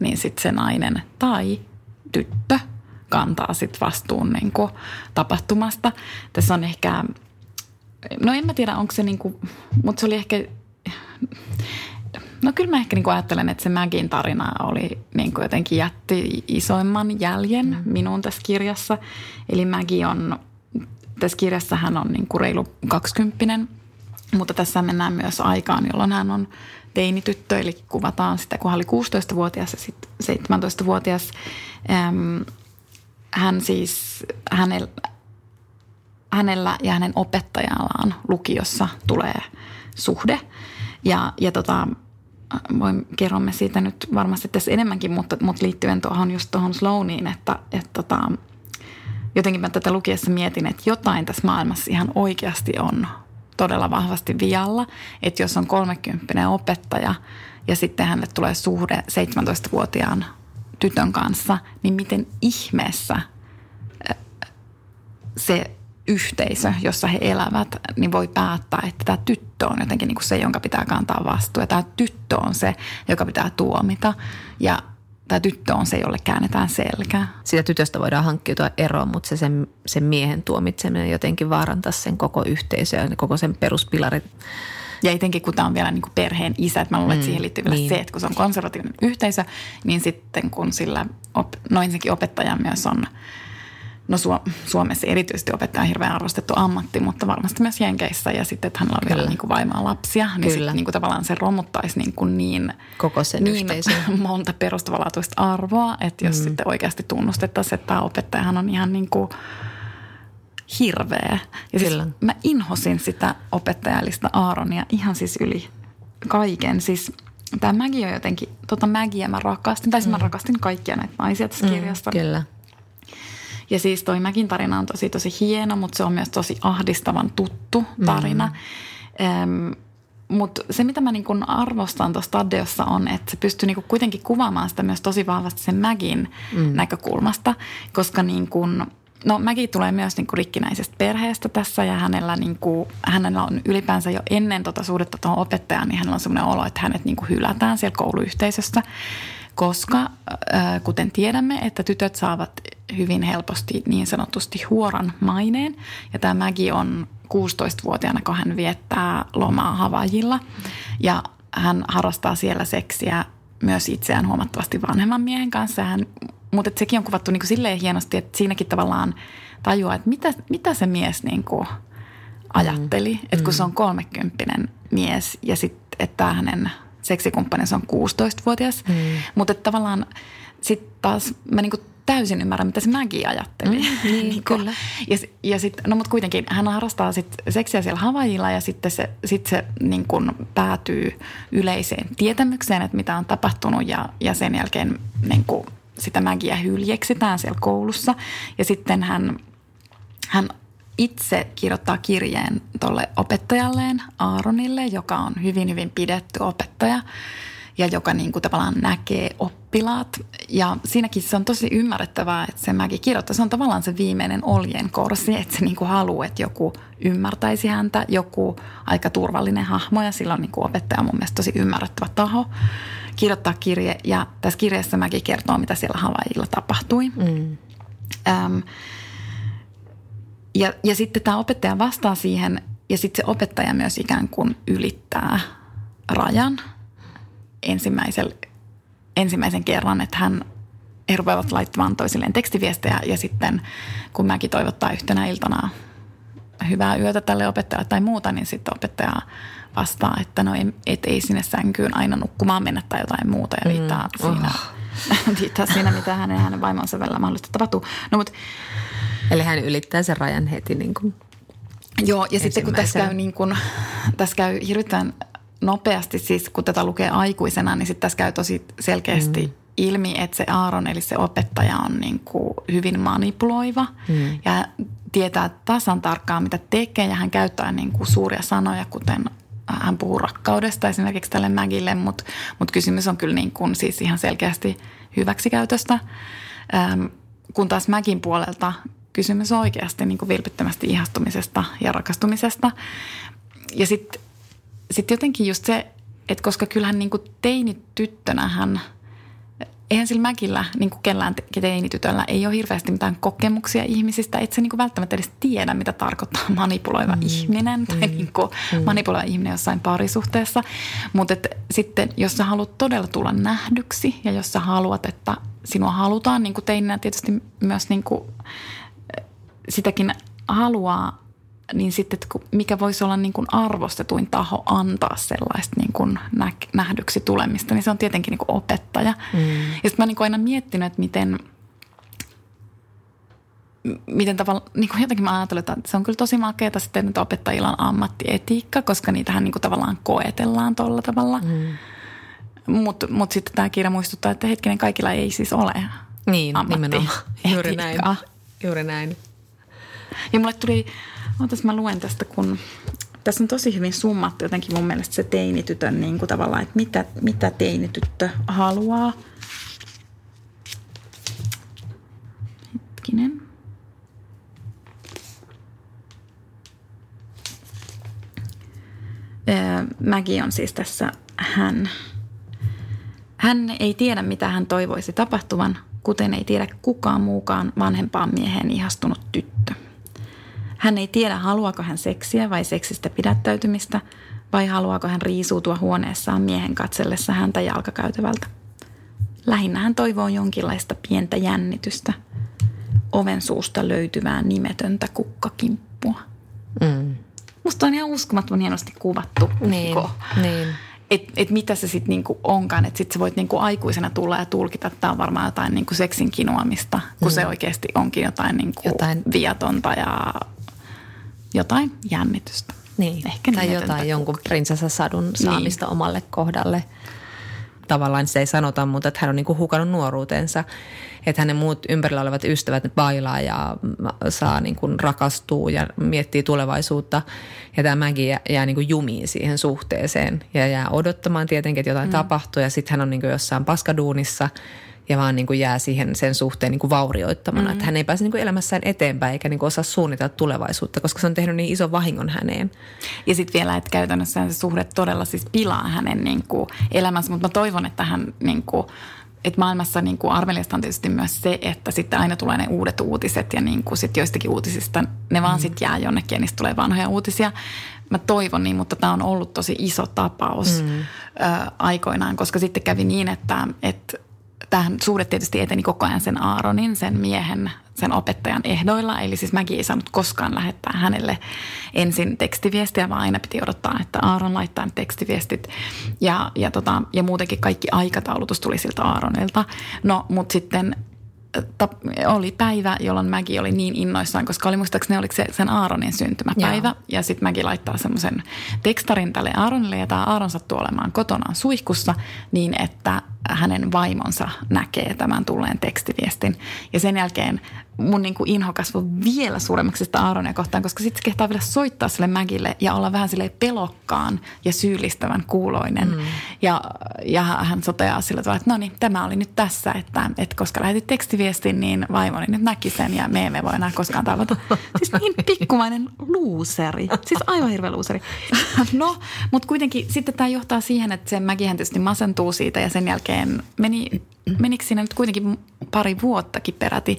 niin sitten se nainen tai tyttö kantaa sitten vastuun niin kuin tapahtumasta. Tässä on ehkä No en mä tiedä, onko se niinku, mutta se oli ehkä, no kyllä mä ehkä niinku ajattelen, että se Mägin tarina oli niinku jotenkin jätti isoimman jäljen mm. minuun tässä kirjassa. Eli Mägi on, tässä kirjassa hän on niinku reilu kaksikymppinen, mutta tässä mennään myös aikaan, jolloin hän on teinityttö, eli kuvataan sitä, kun hän oli 16-vuotias ja sitten 17-vuotias. hän siis, hänellä, hänellä ja hänen opettajallaan lukiossa tulee suhde. Ja, ja tota, voin, kerromme siitä nyt varmasti tässä enemmänkin, mutta, mutta liittyen tuohon just tuohon Slowniin, että, että tota, jotenkin mä tätä lukiessa mietin, että jotain tässä maailmassa ihan oikeasti on todella vahvasti vialla. Että jos on 30 opettaja ja sitten hänelle tulee suhde 17-vuotiaan tytön kanssa, niin miten ihmeessä se yhteisö, jossa he elävät, niin voi päättää, että tämä tyttö on jotenkin niin kuin se, jonka pitää kantaa vastuu. Ja tämä tyttö on se, joka pitää tuomita. Ja tämä tyttö on se, jolle käännetään selkä. Sitä tytöstä voidaan hankkiutua eroon, mutta se sen, sen miehen tuomitseminen jotenkin vaarantaa sen koko yhteisö ja koko sen peruspilarit. Ja etenkin kun tämä on vielä niin kuin perheen isä, että mä luulen, että mm, siihen liittyy vielä niin. se, että kun se on konservatiivinen yhteisö, niin sitten kun sillä, op, no ensinnäkin opettaja myös on – no Suomessa erityisesti opettaja on hirveän arvostettu ammatti, mutta varmasti myös Jenkeissä ja sitten, että hänellä on Kyllä. vielä niin kuin vaimaa lapsia, niin Kyllä. sitten niin kuin tavallaan se romuttaisi niin, kuin niin, Koko sen niin monta perustavanlaatuista arvoa, että jos mm. sitten oikeasti tunnustettaisiin, että tämä opettajahan on ihan niin kuin hirveä. Ja siis mä inhosin sitä opettajallista Aaronia ihan siis yli kaiken. Siis tämä Mägi on jotenkin, tota Mägiä mä rakastin, tai siis mm. mä rakastin kaikkia näitä naisia tässä mm, kirjasta. Kyllä. Ja siis toi Mäkin tarina on tosi tosi hieno, mutta se on myös tosi ahdistavan tuttu tarina. Mm. Mutta se, mitä mä niinku arvostan tuossa Taddeossa on, että se pystyy niinku kuitenkin kuvaamaan sitä myös tosi vahvasti sen Mägin mm. näkökulmasta, koska niinku, no Mägi tulee myös niinku rikkinäisestä perheestä tässä ja hänellä, niinku, hänellä on ylipäänsä jo ennen tota suhdetta tuohon opettajaan, niin hänellä on sellainen olo, että hänet niinku hylätään siellä kouluyhteisössä koska kuten tiedämme, että tytöt saavat hyvin helposti niin sanotusti huoran maineen. Ja tämä Mägi on 16-vuotiaana, kun hän viettää lomaa Havajilla. Ja hän harrastaa siellä seksiä myös itseään huomattavasti vanhemman miehen kanssa. Hän, mutta sekin on kuvattu niin kuin silleen hienosti, että siinäkin tavallaan tajuaa, että mitä, mitä se mies niin kuin ajatteli. Mm. Että kun se on kolmekymppinen mies ja sitten, että hänen seksikumppaninsa on 16-vuotias. Mm. Mutta tavallaan sitten taas mä niinku täysin ymmärrän, mitä se Maggie ajatteli. Mm, niin, niin kyllä. Ja, ja sit, no mutta kuitenkin hän harrastaa sit seksiä siellä Havajilla ja sitten se, sit se niin kun päätyy yleiseen tietämykseen, että mitä on tapahtunut ja, ja sen jälkeen niin kun sitä Maggia hyljeksitään siellä koulussa. Ja sitten hän, hän itse kirjoittaa kirjeen tuolle opettajalleen Aaronille, joka on hyvin hyvin pidetty opettaja ja joka niin kuin tavallaan näkee oppilaat. Ja siinäkin se on tosi ymmärrettävää, että se mäkin kirjoittaa. Se on tavallaan se viimeinen oljen korsi, että se niin kuin haluaa, että joku ymmärtäisi häntä, joku aika turvallinen hahmo ja silloin niin kuin opettaja on mun mielestä tosi ymmärrettävä taho kirjoittaa kirje. Ja tässä kirjassa mäkin kertoo, mitä siellä Havaijilla tapahtui. Mm. Öm, ja, ja sitten tämä opettaja vastaa siihen ja sitten se opettaja myös ikään kuin ylittää rajan ensimmäisen, ensimmäisen kerran, että hän he rupeavat laittamaan toisilleen tekstiviestejä ja sitten kun mäkin toivottaa yhtenä iltana hyvää yötä tälle opettajalle tai muuta, niin sitten opettaja vastaa, että no ei, et ei sinne sänkyyn aina nukkumaan mennä tai jotain muuta ja viittaa mm. siinä, oh. viittaa siinä, mitä hänen ja hänen vaimonsa välillä mahdollisesti tapahtuu. No, mutta Eli hän ylittää sen rajan heti niin kuin Joo, ja sitten kun tässä käy, niin kuin, tässä käy hirveän nopeasti, siis kun tätä lukee aikuisena, niin sitten tässä käy tosi selkeästi mm. ilmi, että se Aaron, eli se opettaja on niin kuin hyvin manipuloiva mm. ja tietää tasan tarkkaan, mitä tekee ja hän käyttää niin kuin suuria sanoja, kuten hän puhuu rakkaudesta esimerkiksi tälle Magille, mutta mut kysymys on kyllä niin kuin siis ihan selkeästi hyväksikäytöstä. Ähm, kun taas Mäkin puolelta kysymys on oikeasti niin kuin vilpittömästi ihastumisesta ja rakastumisesta. Ja sitten sit jotenkin just se, että koska kyllähän niin kuin teinityttönä hän – eihän sillä Mäkillä, niin kuin kellään teinitytöllä, ei ole hirveästi mitään kokemuksia ihmisistä. Et se niin kuin välttämättä edes tiedä, mitä tarkoittaa manipuloiva mm. ihminen tai mm. niin kuin mm. manipuloiva ihminen jossain parisuhteessa. Mutta sitten, jos sä haluat todella tulla nähdyksi ja jos sä haluat, että sinua halutaan, niin kuin teininä tietysti myös niin kuin sitäkin haluaa niin sitten, että mikä voisi olla niin kuin arvostetuin taho antaa sellaista niin kuin nähdyksi tulemista, niin se on tietenkin niin kuin opettaja. Mm. Ja sitten mä niin kuin aina miettinyt, että miten, miten tavalla, niin kuin jotenkin mä ajattelen, että se on kyllä tosi makeata sitten, että opettajilla on ammattietiikka, koska niitähän niin kuin tavallaan koetellaan tuolla tavalla. Mm. Mutta mut sitten tämä kirja muistuttaa, että hetkinen, kaikilla ei siis ole Niin, nimenomaan. Juuri näin. Juuri näin. Ja mulle tuli Ootas mä luen tästä, kun tässä on tosi hyvin summattu jotenkin mun mielestä se teinitytön niin kuin tavallaan, että mitä, mitä teinityttö haluaa. Hetkinen. Mäki on siis tässä hän. Hän ei tiedä, mitä hän toivoisi tapahtuvan, kuten ei tiedä kukaan muukaan vanhempaan mieheen ihastunut tyttö. Hän ei tiedä, haluaako hän seksiä vai seksistä pidättäytymistä, vai haluaako hän riisuutua huoneessaan miehen katsellessa häntä jalkakäytävältä. Lähinnä hän toivoo jonkinlaista pientä jännitystä, oven suusta löytyvää nimetöntä kukkakimppua. Mm. Musta on ihan uskomattoman hienosti kuvattu. Niin, niin. Et, et mitä se sitten niinku onkaan, että sitten sä voit niinku aikuisena tulla ja tulkita, että tämä on varmaan jotain niinku seksin kinuamista, kun mm. se oikeasti onkin jotain, niinku jotain viatonta ja jotain jännitystä. Niin, Ehkä tai jotain jonkun prinsessasadun saamista niin. omalle kohdalle. Tavallaan se ei sanota, mutta että hän on niin kuin hukannut nuoruutensa. Että hänen muut ympärillä olevat ystävät bailaa ja saa niin kuin rakastua ja miettii tulevaisuutta. Ja tämä Maggie jää, jää niin kuin jumiin siihen suhteeseen ja jää odottamaan tietenkin, että jotain mm. tapahtuu. Ja sitten hän on niin kuin jossain paskaduunissa – ja vaan niin kuin jää siihen sen suhteen niin kuin vaurioittamana. Mm. Että hän ei pääse niin kuin elämässään eteenpäin eikä niin kuin osaa suunnitella tulevaisuutta, koska se on tehnyt niin ison vahingon häneen. Ja sitten vielä, että käytännössä se suhde todella siis pilaa hänen niin kuin elämänsä, mutta mä toivon, että hän niin kuin että maailmassa niin kuin arveliasta on tietysti myös se, että sitten aina tulee ne uudet uutiset ja niin kuin sit joistakin uutisista ne vaan mm. sitten jää jonnekin ja niistä tulee vanhoja uutisia. Mä toivon niin, mutta tämä on ollut tosi iso tapaus mm. ö, aikoinaan, koska sitten kävi niin, että, että tähän suhde tietysti eteni koko ajan sen Aaronin, sen miehen, sen opettajan ehdoilla. Eli siis mäkin ei saanut koskaan lähettää hänelle ensin tekstiviestiä, vaan aina piti odottaa, että Aaron laittaa tekstiviestit. Ja, ja, tota, ja muutenkin kaikki aikataulutus tuli siltä Aaronilta. No, mutta sitten oli päivä, jolloin Mäki oli niin innoissaan, koska oli muistaakseni oliko se sen Aaronin syntymäpäivä. Joo. Ja sitten Mäki laittaa semmoisen tekstarin tälle Aaronille ja tämä Aaron sattuu olemaan kotonaan suihkussa niin, että hänen vaimonsa näkee tämän tulleen tekstiviestin. Ja sen jälkeen mun niin kuin inho kasvoi vielä suuremmaksi sitä Aaronia kohtaan, koska sitten se kehtaa vielä soittaa sille Mägille ja olla vähän sille pelokkaan ja syyllistävän kuuloinen. Mm. Ja, ja hän soteaa sillä tavalla, että no niin, tämä oli nyt tässä, että, että koska lähetit tekstiviestin, niin vaimoni nyt näki sen ja me emme voi enää koskaan tavata. Siis niin pikkumainen luuseri. Siis aivan hirveä luuseri. No, mutta kuitenkin sitten tämä johtaa siihen, että se Mäkihän tietysti masentuu siitä ja sen jälkeen meni menikö siinä nyt kuitenkin pari vuottakin peräti.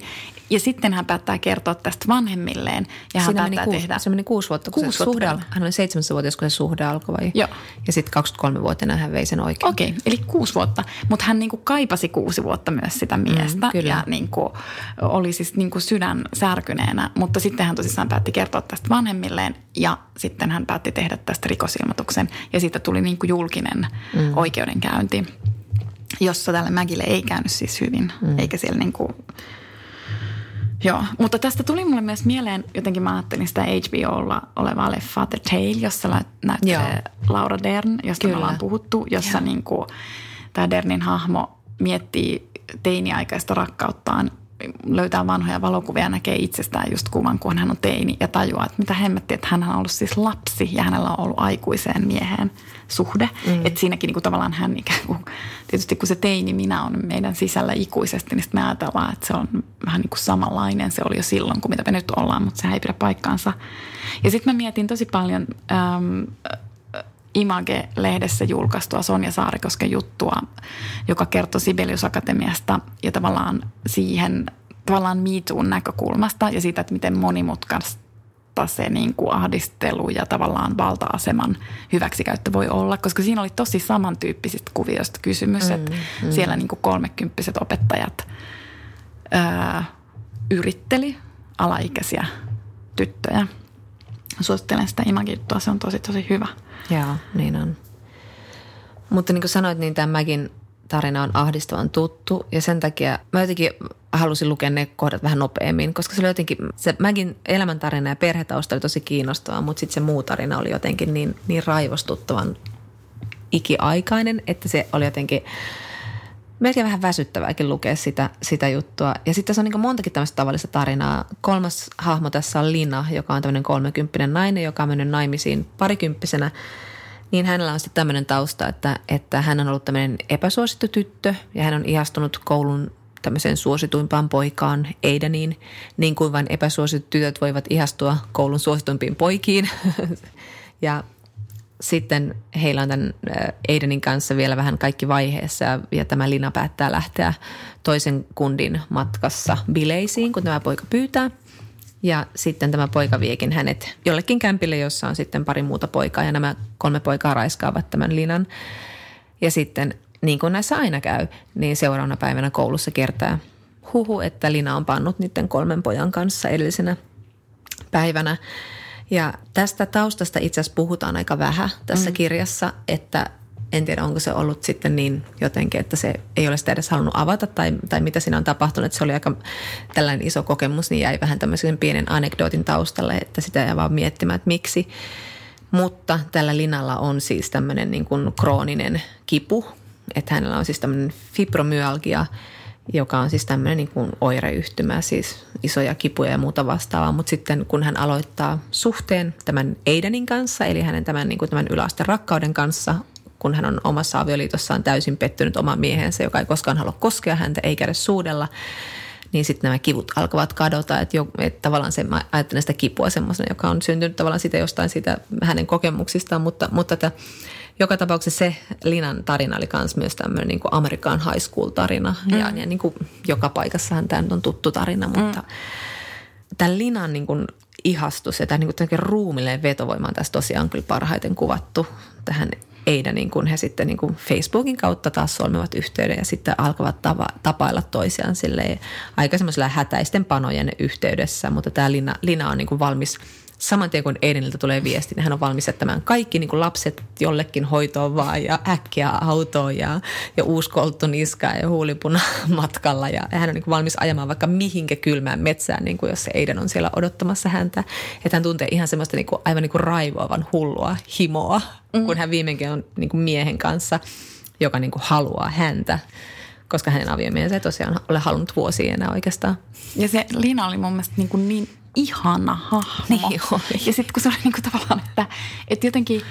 Ja sitten hän päättää kertoa tästä vanhemmilleen ja hän päättää kuusi, tehdä. Se meni kuusi vuotta, kun kuusi se vuotta. suhde, hän oli seitsemässä vuotias, kun se suhde alkoi vai? Joo. Ja sitten 23-vuotiaana hän vei sen oikein. Okei, okay, eli kuusi vuotta. Mutta hän niinku kaipasi kuusi vuotta myös sitä miestä. Mm, kyllä. Ja niinku, oli siis niinku sydän särkyneenä. Mutta sitten hän tosissaan päätti kertoa tästä vanhemmilleen ja sitten hän päätti tehdä tästä rikosilmoituksen. Ja siitä tuli niinku julkinen mm. oikeudenkäynti jossa tälle Mäkille ei käynyt siis hyvin, mm. eikä siellä niin kuin, Joo, mutta tästä tuli mulle myös mieleen, jotenkin mä ajattelin sitä HBOlla olevaa leffaa The Tale, jossa näyttelee Laura Dern, josta Kyllä. me ollaan puhuttu, jossa Joo. niin kuin, tämä Dernin hahmo miettii teiniaikaista rakkauttaan löytää vanhoja valokuvia ja näkee itsestään just kuvan, kun hän on teini ja tajuaa, että mitä hemmetti, että hän on ollut siis lapsi ja hänellä on ollut aikuiseen mieheen suhde. Mm. Että siinäkin niin kuin tavallaan hän ikään kuin, tietysti kun se teini minä on meidän sisällä ikuisesti, niin sitten me ajatellaan, että se on vähän niin kuin samanlainen. Se oli jo silloin, kuin mitä me nyt ollaan, mutta se ei pidä paikkaansa. Ja sitten mä mietin tosi paljon äm, Image-lehdessä julkaistua Sonja Saarikosken juttua, joka kertoi Sibelius Akatemiasta ja tavallaan siihen tavallaan MeToon näkökulmasta ja siitä, että miten monimutkaista se niin kuin ahdistelu ja tavallaan valta-aseman hyväksikäyttö voi olla, koska siinä oli tosi samantyyppisistä kuvioista kysymys, mm, että mm. siellä niin kuin kolmekymppiset opettajat ää, yritteli alaikäisiä tyttöjä. Suosittelen sitä imagittua, se on tosi tosi hyvä. Joo, niin on. Mutta niin kuin sanoit, niin tämä Mäkin tarina on ahdistavan tuttu ja sen takia mä jotenkin halusin lukea ne kohdat vähän nopeammin, koska se oli jotenkin, se Mäkin elämäntarina ja perhetausta oli tosi kiinnostavaa, mutta sitten se muu tarina oli jotenkin niin, niin raivostuttavan ikiaikainen, että se oli jotenkin melkein vähän väsyttävääkin lukea sitä, sitä juttua. Ja sitten se on niin montakin tämmöistä tavallista tarinaa. Kolmas hahmo tässä on Lina, joka on tämmöinen kolmekymppinen nainen, joka on mennyt naimisiin parikymppisenä – niin hänellä on sitten tämmöinen tausta, että, että hän on ollut tämmöinen epäsuosittu tyttö ja hän on ihastunut koulun tämmöiseen suosituimpaan poikaan Eidaniin, niin kuin vain epäsuositut tytöt voivat ihastua koulun suosituimpiin poikiin. ja sitten heillä on tämän Aidenin kanssa vielä vähän kaikki vaiheessa ja, ja tämä Lina päättää lähteä toisen kundin matkassa bileisiin, kun tämä poika pyytää – ja sitten tämä poika viekin hänet jollekin kämpille, jossa on sitten pari muuta poikaa ja nämä kolme poikaa raiskaavat tämän linan. Ja sitten niin kuin näissä aina käy, niin seuraavana päivänä koulussa kertaa huhu, että Lina on pannut niiden kolmen pojan kanssa edellisenä päivänä. Ja tästä taustasta itse asiassa puhutaan aika vähän tässä mm. kirjassa, että en tiedä, onko se ollut sitten niin jotenkin, että se ei ole sitä edes halunnut avata tai, tai mitä siinä on tapahtunut. Että se oli aika tällainen iso kokemus, niin jäi vähän tämmöisen pienen anekdootin taustalle, että sitä ei vaan miettimään, että miksi. Mutta tällä linalla on siis tämmöinen niin kuin krooninen kipu, että hänellä on siis tämmöinen fibromyalgia, joka on siis tämmöinen niin kuin oireyhtymä, siis isoja kipuja ja muuta vastaavaa. Mutta sitten kun hän aloittaa suhteen tämän Aidenin kanssa, eli hänen tämän, niin kuin tämän yläasteen rakkauden kanssa, kun hän on omassa avioliitossaan täysin pettynyt oman miehensä, joka ei koskaan halua koskea häntä eikä edes suudella, niin sitten nämä kivut alkavat kadota. Että, jo, että tavallaan se, mä ajattelen sitä kipua semmoisena, joka on syntynyt tavallaan sitä jostain siitä hänen kokemuksistaan, mutta, mutta että joka tapauksessa se Linan tarina oli myös myös tämmöinen niin Amerikan high school tarina. Mm. Ja, ja niin kuin joka paikassahan tämä on tuttu tarina, mutta mm. tämän Linan niin kuin ihastus ja tämä niin kuin ruumilleen vetovoima on tässä tosiaan kyllä parhaiten kuvattu tähän Eida, niin kuin he sitten niin kuin Facebookin kautta taas solmivat yhteyden ja sitten alkavat tava, tapailla toisiaan silleen aika semmoisella hätäisten panojen yhteydessä, mutta tämä Lina, Lina on niin kuin valmis – saman tien kun Eideniltä tulee viesti, niin hän on valmis jättämään kaikki niin kuin lapset jollekin hoitoon vaan ja äkkiä autoon ja, ja uusi kolttu niskaa ja huulipuna matkalla. Ja hän on niin kuin valmis ajamaan vaikka mihinkä kylmään metsään, niin kuin jos se Eiden on siellä odottamassa häntä. Että hän tuntee ihan semmoista niin kuin, aivan niin kuin raivoavan hullua himoa, mm. kun hän viimeinkin on niin kuin miehen kanssa, joka niin kuin haluaa häntä koska hänen aviomiehensä ei tosiaan ole halunnut vuosia enää oikeastaan. Ja se Lina oli mun mielestä niin, kuin niin ihana hahmo. Niin oli. Ja sitten kun se oli niinku tavallaan, että, että jotenkin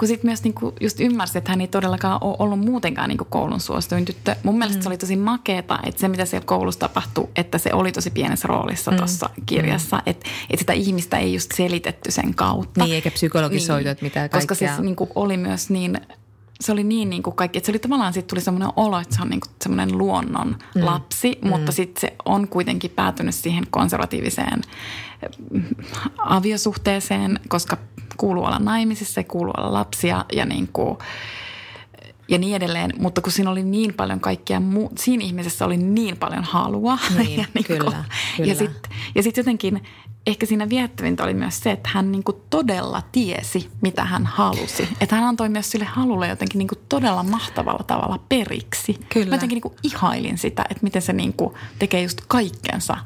kun sitten myös niinku just ymmärsi, että hän ei todellakaan ole ollut muutenkaan niinku koulun suosituin tyttö. Mun mielestä mm. se oli tosi makeeta, että se mitä siellä koulussa tapahtui, että se oli tosi pienessä roolissa mm. tuossa kirjassa. Mm. Että et sitä ihmistä ei just selitetty sen kautta. Niin, eikä psykologisoitu, niin. että mitä kaikkea. Koska siis niinku oli myös niin se oli niin, niin kuin kaikki, että se oli tavallaan sitten tuli semmoinen olo, että se on niin kuin semmoinen luonnon mm. lapsi, mm. mutta sitten se on kuitenkin päätynyt siihen konservatiiviseen mm, aviosuhteeseen, koska kuuluu olla naimisissa, kuuluu olla lapsia ja niin kuin, ja niin edelleen. Mutta kun siinä oli niin paljon kaikkea, muu, siinä ihmisessä oli niin paljon halua. Niin, ja niin kyllä, kuin, kyllä. Ja sitten ja sit jotenkin ehkä siinä viettävintä oli myös se, että hän niin kuin todella tiesi, mitä hän halusi. Että hän antoi myös sille halulle jotenkin niin kuin todella mahtavalla tavalla periksi. Kyllä. Mä jotenkin niin kuin ihailin sitä, että miten se niin kuin tekee just kaikkensa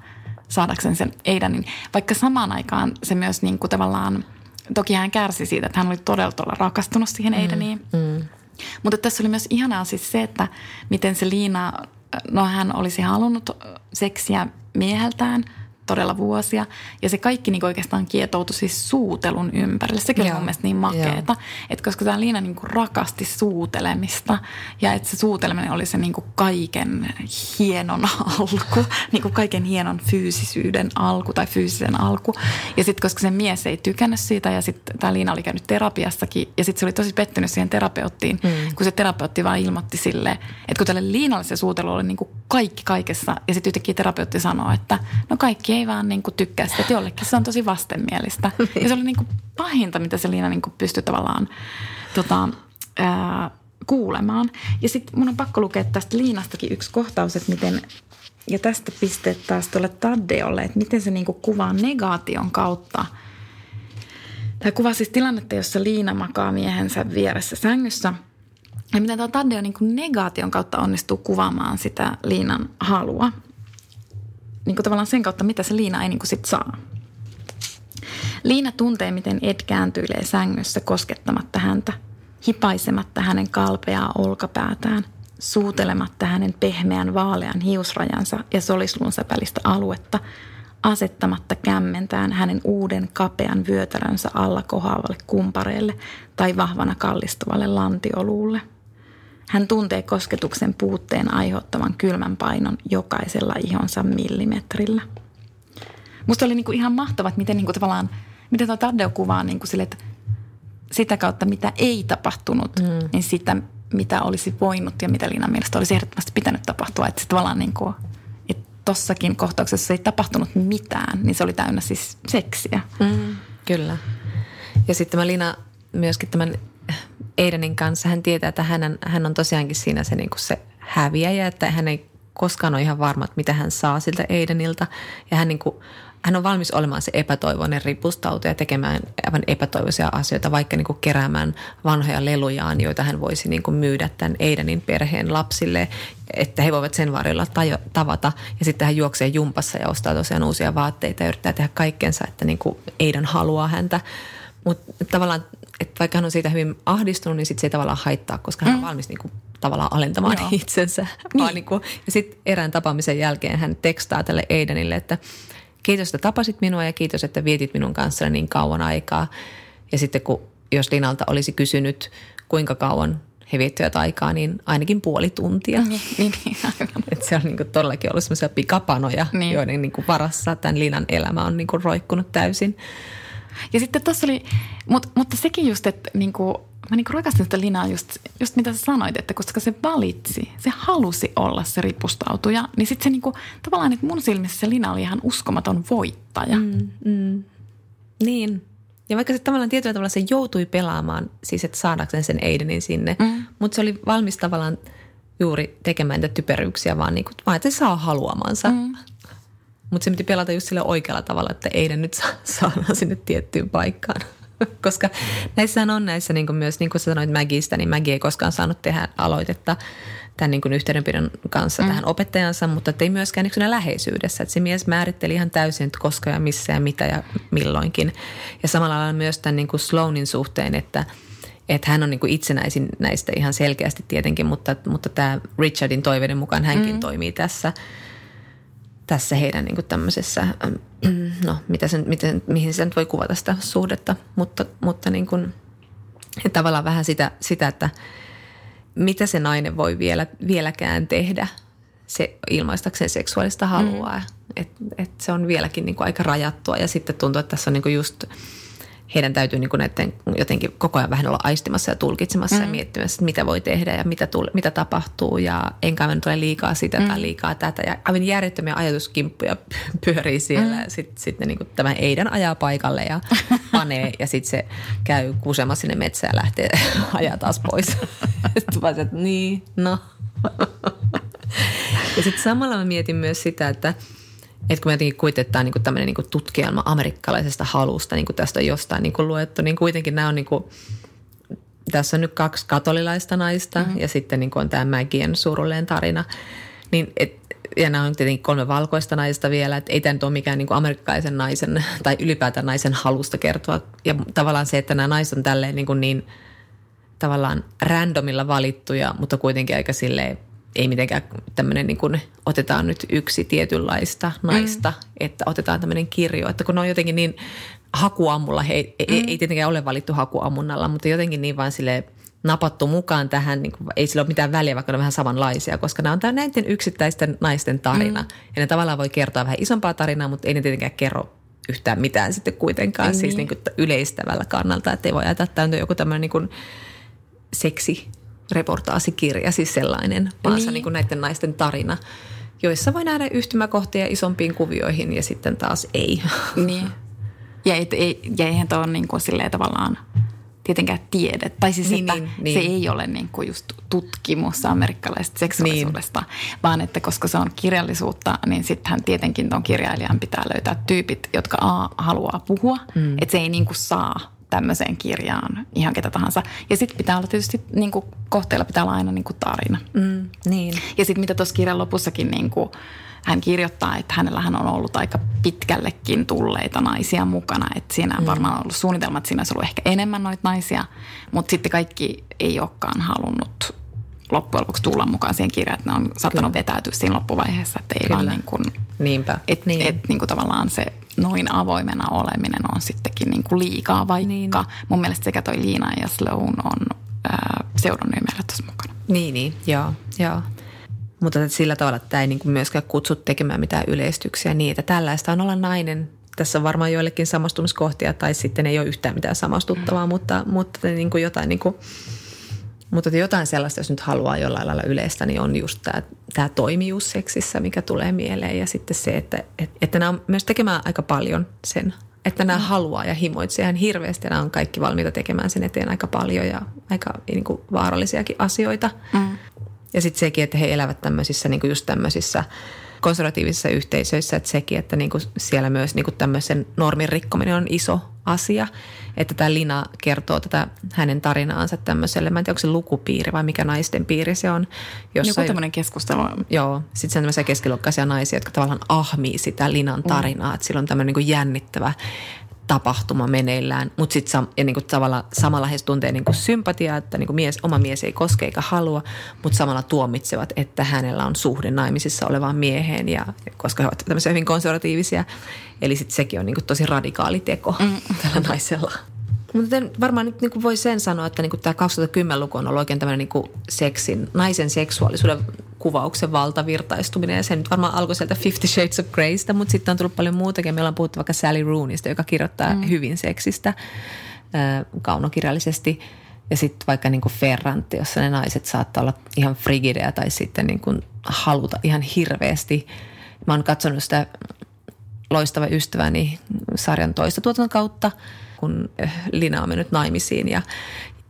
saadakseen sen Eidanin. Vaikka samaan aikaan se myös niin kuin tavallaan, toki hän kärsi siitä, että hän oli todella, todella rakastunut siihen Eidaniin. Mm, mm. Mutta tässä oli myös ihanaa siis se, että miten se Liina, no hän olisi halunnut seksiä mieheltään – todella vuosia. Ja se kaikki niin oikeastaan kietoutui siis suutelun ympärille. Sekin oli mun mielestä niin makeeta, että koska tämä Liina niin rakasti suutelemista ja että se suuteleminen oli se niin kaiken hienon alku, niin kaiken hienon fyysisyyden alku tai fyysisen alku. Ja sitten koska se mies ei tykännyt siitä ja sitten tämä Liina oli käynyt terapiassakin ja sitten se oli tosi pettynyt siihen terapeuttiin, mm. kun se terapeutti vaan ilmoitti sille, että kun tälle Liinalle se suutelu oli niin kaikki kaikessa ja sitten yhtäkkiä terapeutti sanoi, että no kaikki ei vaan niin kuin tykkää sitä, että jollekin se on tosi vastenmielistä. Ja se oli niin kuin pahinta, mitä se Liina niin kuin pystyi tavallaan tota, ää, kuulemaan. Ja sitten mun on pakko lukea tästä Liinastakin yksi kohtaus, että miten, ja tästä pisteet taas tuolle Taddeolle, että miten se niin kuin kuvaa negaation kautta. Tämä kuvaa siis tilannetta, jossa Liina makaa miehensä vieressä sängyssä – ja miten tämä Taddeo niin negaation kautta onnistuu kuvaamaan sitä Liinan halua niin kuin tavallaan sen kautta, mitä se Liina ei niin kuin sit saa. Liina tuntee, miten Ed kääntyilee sängyssä koskettamatta häntä, hipaisematta hänen kalpeaa olkapäätään, suutelematta hänen pehmeän vaalean hiusrajansa ja solisluunsa välistä aluetta, asettamatta kämmentään hänen uuden kapean vyötärönsä alla kohaavalle kumpareelle tai vahvana kallistuvalle lantioluulle – hän tuntee kosketuksen puutteen aiheuttavan kylmän painon jokaisella ihonsa millimetrillä. Musta oli niinku ihan mahtavat, miten niinku tavallaan, miten tuo Taddeo kuvaa niinku sille, että sitä kautta, mitä ei tapahtunut, mm. niin sitä, mitä olisi voinut ja mitä Liinan mielestä olisi ehdottomasti pitänyt tapahtua. Että se tavallaan niin kuin, että tossakin kohtauksessa ei tapahtunut mitään, niin se oli täynnä siis seksiä. Mm, kyllä. Ja sitten mä Liina myöskin tämän Aidenin kanssa. Hän tietää, että hän, hän on tosiaankin siinä se, niin kuin se häviäjä, että hän ei koskaan ole ihan varma, että mitä hän saa siltä Aidenilta. Ja hän, niin kuin, hän on valmis olemaan se epätoivoinen ripustautu ja tekemään aivan epätoivoisia asioita, vaikka niin kuin keräämään vanhoja lelujaan, joita hän voisi niin kuin myydä tämän Aidenin perheen lapsille, että he voivat sen varjolla tavata. Ja sitten hän juoksee jumpassa ja ostaa tosiaan uusia vaatteita ja yrittää tehdä kaikkensa, että niin kuin Aiden haluaa häntä. Mutta tavallaan että vaikka hän on siitä hyvin ahdistunut, niin sit se ei tavallaan haittaa, koska hän on mm. valmis niin kuin, tavallaan alentamaan Joo. itsensä. Niin. niin kuin, ja sitten erään tapaamisen jälkeen hän tekstaa tälle Aidenille, että kiitos, että tapasit minua ja kiitos, että vietit minun kanssani niin kauan aikaa. Ja sitten kun, jos Linalta olisi kysynyt, kuinka kauan he viettivät aikaa, niin ainakin puoli tuntia. Niin, niin, niin Et se on niin kuin todellakin ollut sellaisia pikapanoja, niin. joiden niin kuin varassa tämän Linan elämä on niin kuin roikkunut täysin. Ja sitten tuossa oli, mutta, mutta sekin just, että niinku, mä niinku rakastin sitä Linaa just, just mitä sä sanoit, että koska se valitsi, se halusi olla se ripustautuja, niin sitten se niinku, tavallaan, että mun silmissä se Lina oli ihan uskomaton voittaja. Mm, mm. Niin. Ja vaikka se tavallaan tietyllä tavalla se joutui pelaamaan, siis että saadakseen sen Aidenin sinne, mm. mutta se oli valmis tavallaan juuri tekemään niitä typeryyksiä, vaan, niin kuin, vaan että se saa haluamansa. Mm. Mutta se piti pelata just sille oikealla tavalla, että ei ne nyt saa, saa sinne tiettyyn paikkaan. Koska näissähän on näissä niin kuin myös, niin kuin sä sanoit Magista, niin Maggie ei koskaan saanut tehdä aloitetta tämän niin kuin yhteydenpidon kanssa mm. tähän opettajansa, mutta ei myöskään niin läheisyydessä. Että se mies määritteli ihan täysin, että koska ja missä ja mitä ja milloinkin. Ja samalla lailla myös tämän niin kuin Sloanin suhteen, että, että hän on niin kuin itsenäisin näistä ihan selkeästi tietenkin, mutta, mutta tämä Richardin toiveiden mukaan hänkin mm. toimii tässä – tässä heidän niin kuin tämmöisessä, no mitä sen, miten, mihin se nyt voi kuvata sitä suhdetta, mutta, mutta niin kuin, tavallaan vähän sitä, sitä, että mitä se nainen voi vielä, vieläkään tehdä se ilmaistakseen seksuaalista halua. Mm. Että et se on vieläkin niin kuin aika rajattua ja sitten tuntuu, että tässä on niin kuin just – heidän täytyy niin kuin näiden jotenkin koko ajan vähän olla aistimassa ja tulkitsemassa mm. ja miettimässä, että mitä voi tehdä ja mitä, tule, mitä tapahtuu ja enkä nyt ole liikaa sitä mm. tai liikaa tätä. Ja aivan järjettömiä ajatuskimppuja pyörii siellä mm. ja sitten sit ne niin kuin tämä Eidan ajaa paikalle ja panee ja sitten se käy kusemassa sinne metsään ja lähtee ajaa taas pois. sitten vaan että niin, no. ja sitten samalla mä mietin myös sitä, että – että kun me jotenkin kuitetaan niin tämmöinen niin tutkielma amerikkalaisesta halusta, niin kuin tästä on jostain niin kuin luettu, niin kuitenkin nämä on niin kuin, tässä on nyt kaksi katolilaista naista mm-hmm. ja sitten niin kuin on tämä Mäkien surulleen tarina. Niin et, ja nämä on tietenkin kolme valkoista naista vielä, että ei tämä nyt ole mikään niin kuin amerikkalaisen naisen tai ylipäätään naisen halusta kertoa. Ja tavallaan se, että nämä naiset on tälleen niin, kuin niin tavallaan randomilla valittuja, mutta kuitenkin aika silleen ei mitenkään tämmöinen niin kuin, otetaan nyt yksi tietynlaista naista, mm. että otetaan tämmöinen kirjo. Että kun ne on jotenkin niin hakuammulla, he, mm. ei, ei tietenkään ole valittu hakuammunnalla, mutta jotenkin niin vaan sille napattu mukaan tähän, niin kuin, ei sillä ole mitään väliä, vaikka ne on vähän samanlaisia, koska nämä on näiden yksittäisten naisten tarina. Mm. Ja ne tavallaan voi kertoa vähän isompaa tarinaa, mutta ei ne tietenkään kerro yhtään mitään sitten kuitenkaan, niin. siis niin kuin yleistävällä kannalta, että ei voi ajatella, että tämä on joku tämmöinen niin kuin seksi reportaasikirja, siis sellainen, vaan niin. se niin kuin näiden naisten tarina, joissa voi nähdä yhtymäkohtia isompiin kuvioihin ja sitten taas ei. Niin. Ja, et, ei, ja eihän tuo niin kuin silleen tavallaan tietenkään tiede. Tai siis, niin, että niin, niin. se ei ole niin kuin just tutkimus amerikkalaisesta seksuaalisuudesta, niin. vaan että koska se on kirjallisuutta, niin sittenhän tietenkin tuon kirjailijan pitää löytää tyypit, jotka A, haluaa puhua. Mm. Että se ei niin kuin saa tämmöiseen kirjaan ihan ketä tahansa. Ja sitten pitää olla tietysti, niin kuin, kohteella pitää olla aina niin kuin tarina. Mm, niin. Ja sitten mitä tuossa kirjan lopussakin niin kuin, hän kirjoittaa, että hänellähän on ollut aika pitkällekin tulleita naisia mukana. Että siinä on mm. varmaan ollut suunnitelma, että siinä olisi ollut ehkä enemmän noita naisia, mutta sitten kaikki ei olekaan halunnut loppujen lopuksi tulla mukaan siihen kirjaan, että ne on saattanut Kyllä. vetäytyä siinä loppuvaiheessa, että ei Kyllä. vaan niin kuin, Niinpä. Et, niin. et, niin kuin tavallaan se noin avoimena oleminen on sittenkin niin kuin liikaa, vaikka niin. mun mielestä sekä toi Liina ja Sloan on ää, pseudonyymeillä tuossa mukana. Niin, niin, joo, joo. Mutta sillä tavalla, että tämä ei niin kuin myöskään kutsu tekemään mitään yleistyksiä niin, että tällaista on olla nainen. Tässä on varmaan joillekin samastumiskohtia tai sitten ei ole yhtään mitään samastuttavaa, mm. mutta, mutta niin kuin jotain niin kuin, mutta jotain sellaista, jos nyt haluaa jollain lailla yleistä, niin on just tämä, tämä toimijuus seksissä, mikä tulee mieleen. Ja sitten se, että, että, että nämä on myös tekemään aika paljon sen, että nämä mm. haluaa ja himoitsee ihan hirveästi. Ja nämä on kaikki valmiita tekemään sen eteen aika paljon ja aika niin kuin vaarallisiakin asioita. Mm. Ja sitten sekin, että he elävät tämmöisissä, niin kuin just tämmöisissä konservatiivisissa yhteisöissä, että sekin, että niin kuin siellä myös niin kuin tämmöisen normin rikkominen on iso asia. Että tämä Lina kertoo tätä hänen tarinaansa tämmöiselle, mä en tiedä onko se lukupiiri vai mikä naisten piiri se on. Jossa Joku tämmöinen keskustelu. Joo, sitten se on tämmöisiä keskiluokkaisia naisia, jotka tavallaan ahmii sitä Linan tarinaa, mm. että sillä on tämmöinen niin jännittävä tapahtuma meneillään, mutta sitten ja niinku tavalla samalla he tuntee niinku sympatiaa, että niinku mies, oma mies ei koske eikä halua, mutta samalla tuomitsevat, että hänellä on suhde naimisissa olevaan mieheen, ja, koska he ovat tämmöisiä hyvin konservatiivisia. Eli sitten sekin on niinku tosi radikaali teko mm. tällä naisella. Mutta varmaan nyt niin voi sen sanoa, että niin tämä 2010-luku on ollut oikein tämmöinen niin seksin, naisen seksuaalisuuden kuvauksen valtavirtaistuminen. Ja se nyt varmaan alkoi sieltä Fifty Shades of Greystä, mutta sitten on tullut paljon muutakin. Meillä on puhuttu vaikka Sally Rooneysta, joka kirjoittaa mm. hyvin seksistä kaunokirjallisesti. Ja sitten vaikka niin kuin Ferrantti, jossa ne naiset saattaa olla ihan frigidejä tai sitten niin kuin haluta ihan hirveästi. Mä oon katsonut sitä loistava ystäväni sarjan toista tuotannon kautta – kun Lina on mennyt naimisiin ja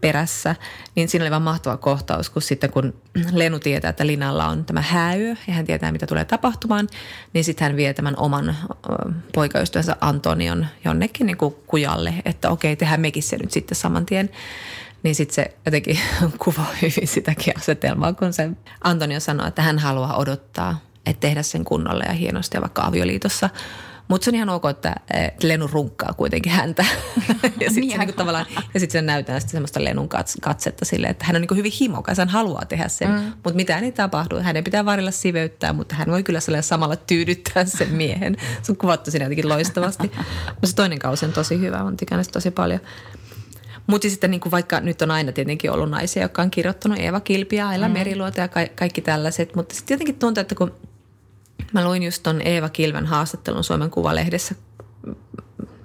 perässä, niin siinä oli vaan mahtava kohtaus, kun sitten kun Lenu tietää, että Linalla on tämä hääyö ja hän tietää, mitä tulee tapahtumaan, niin sitten hän vie tämän oman poikaystävänsä Antonion jonnekin niin kuin kujalle, että okei, tehdään mekin se nyt sitten saman tien. Niin sitten se jotenkin kuvaa hyvin sitäkin asetelmaa, kun se Antonio sanoo, että hän haluaa odottaa, että tehdä sen kunnolla ja hienosti ja vaikka avioliitossa – mutta se on ihan ok, että Lenu runkkaa kuitenkin häntä. ja sitten niin, niinku tavallaan, ja sit se näytää sitten semmoista Lenun katsetta sille, että hän on niinku hyvin himokas, hän haluaa tehdä sen. Mm. Mutta mitään ei tapahdu. Hänen pitää varilla siveyttää, mutta hän voi kyllä samalla tyydyttää sen miehen. Se on kuvattu siinä jotenkin loistavasti. Mutta se toinen kausi on tosi hyvä, on tykännyt tosi paljon. Mutta sitten niin kuin vaikka nyt on aina tietenkin ollut naisia, jotka on kirjoittanut Eeva Kilpiä, Aila mm. Meriluota ja ka- kaikki tällaiset. Mutta sitten jotenkin tuntuu, että kun Mä luin just ton Eeva Kilven haastattelun Suomen Kuvalehdessä.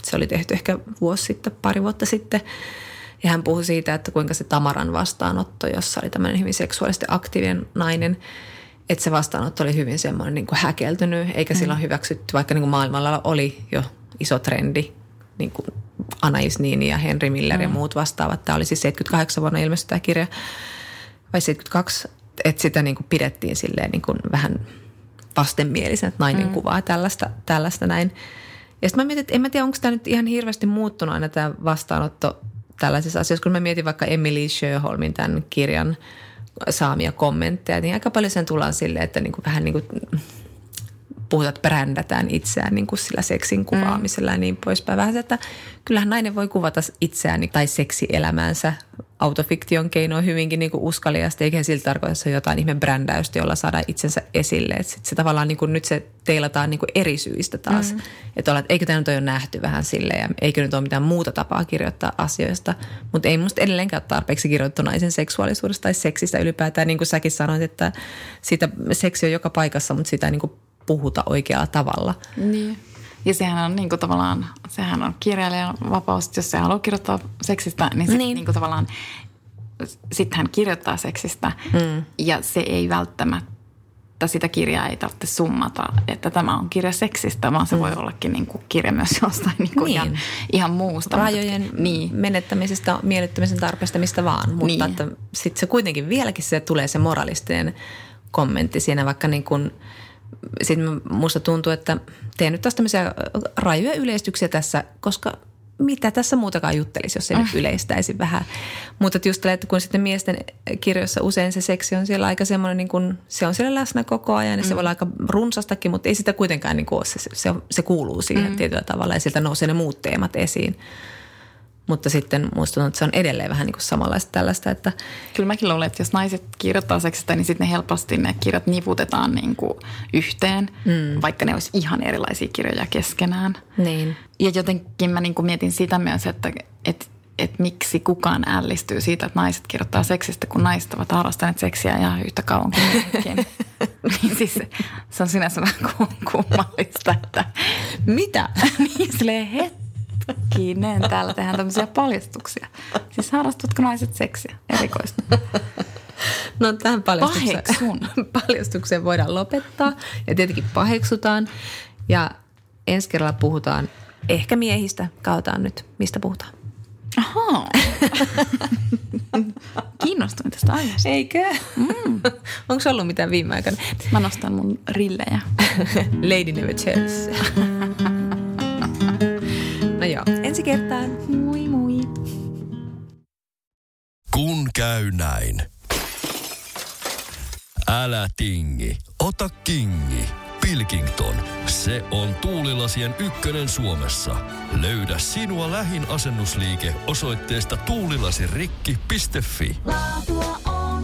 Se oli tehty ehkä vuosi sitten, pari vuotta sitten. Ja hän puhui siitä, että kuinka se Tamaran vastaanotto, jossa oli tämmöinen hyvin seksuaalisesti aktiivinen nainen, että se vastaanotto oli hyvin semmoinen niin kuin häkeltynyt, eikä mm. silloin hyväksytty, vaikka niin kuin maailmalla oli jo iso trendi, niin kuin Anais Niini ja Henry Miller mm. ja muut vastaavat. Tämä oli siis 78 vuonna ilmestynyt tämä kirja, vai 72, että sitä niin kuin pidettiin silleen niin kuin vähän – vastenmielisen, että nainen mm. kuvaa tällaista, tällaista näin. Ja sitten mä mietin, että en mä tiedä, onko tämä nyt ihan hirveästi muuttunut aina tämä vastaanotto tällaisissa asioissa. Kun mä mietin vaikka Emily Sjöholmin tämän kirjan saamia kommentteja, niin aika paljon sen tullaan silleen, että niin kuin vähän niin kuin puhutaan, että brändätään itseään niin kuin sillä seksin kuvaamisella mm. ja niin poispäin. Vähän se, että kyllähän nainen voi kuvata itseään tai seksielämäänsä autofiktion keinoin hyvinkin niin kuin uskaliasti, eikä siltä tarkoita, se jotain ihme brändäystä, jolla saadaan itsensä esille. Että sit se tavallaan niin kuin nyt se teilataan niin kuin eri syistä taas. Mm. Että ollaan, että eikö tämä nyt ole jo nähty vähän sille ja eikö nyt ole mitään muuta tapaa kirjoittaa asioista. Mutta ei musta edelleenkään ole tarpeeksi kirjoittu naisen seksuaalisuudesta tai seksistä ylipäätään. Niin kuin säkin sanoit, että sitä seksi on joka paikassa, mutta sitä niin kuin puhuta oikealla tavalla. Niin. Ja sehän on niin kuin tavallaan, sehän on kirjailijan vapaus, jos se haluaa kirjoittaa seksistä, niin, sit niin. Niin kuin tavallaan sitten hän kirjoittaa seksistä mm. ja se ei välttämättä sitä kirjaa ei tarvitse summata, että tämä on kirja seksistä, vaan se mm. voi ollakin niin kuin kirja myös jostain niin kuin niin. Ihan, ihan muusta. Rajojen mutta, niin. menettämisestä, miellyttämisen tarpeesta, mistä vaan. Mutta niin. että sitten se kuitenkin vieläkin se tulee se moralistinen kommentti siinä, vaikka niin kuin – sitten musta tuntuu, että teen nyt taas tämmöisiä rajuja yleistyksiä tässä, koska mitä tässä muutakaan juttelisi, jos se nyt mm. yleistäisi vähän. Mutta just että kun sitten miesten kirjoissa usein se seksi on siellä aika semmoinen, niin kuin, se on siellä läsnä koko ajan ja mm. se voi olla aika runsastakin, mutta ei sitä kuitenkaan niin kuin ole, se, se, se kuuluu siihen mm. tietyllä tavalla ja sieltä nousee ne muut teemat esiin. Mutta sitten tuntuu, että se on edelleen vähän niin kuin samanlaista tällaista, että... Kyllä mäkin luulen, että jos naiset kirjoittaa seksistä, niin sitten ne helposti ne kirjat niputetaan niin kuin yhteen, mm. vaikka ne olisi ihan erilaisia kirjoja keskenään. Niin. Ja jotenkin mä niin kuin mietin sitä myös, että, että että miksi kukaan ällistyy siitä, että naiset kirjoittaa seksistä, kun naiset ovat harrastaneet seksiä ihan yhtä kauan kuin niin siis se on sinänsä vähän kummallista, että mitä? niin silleen Hetkinen, täällä tehdään tämmöisiä paljastuksia. Siis harrastatko naiset seksiä? Erikoista. No tähän paljastukseen, paljastukseen voidaan lopettaa ja tietenkin paheksutaan. Ja ensi kerralla puhutaan ehkä miehistä. Kautaan nyt, mistä puhutaan. Ahaa. Kiinnostuin tästä aiheesta. Eikö? Mm. Onko ollut mitään viime aikana? Mä nostan mun rillejä. Lady never tells. No joo, ensi kertaan. Moi moi. Kun käy näin. Älä tingi, ota kingi. Pilkington, se on tuulilasien ykkönen Suomessa. Löydä sinua lähin asennusliike osoitteesta tuulilasirikki.fi. Laatua on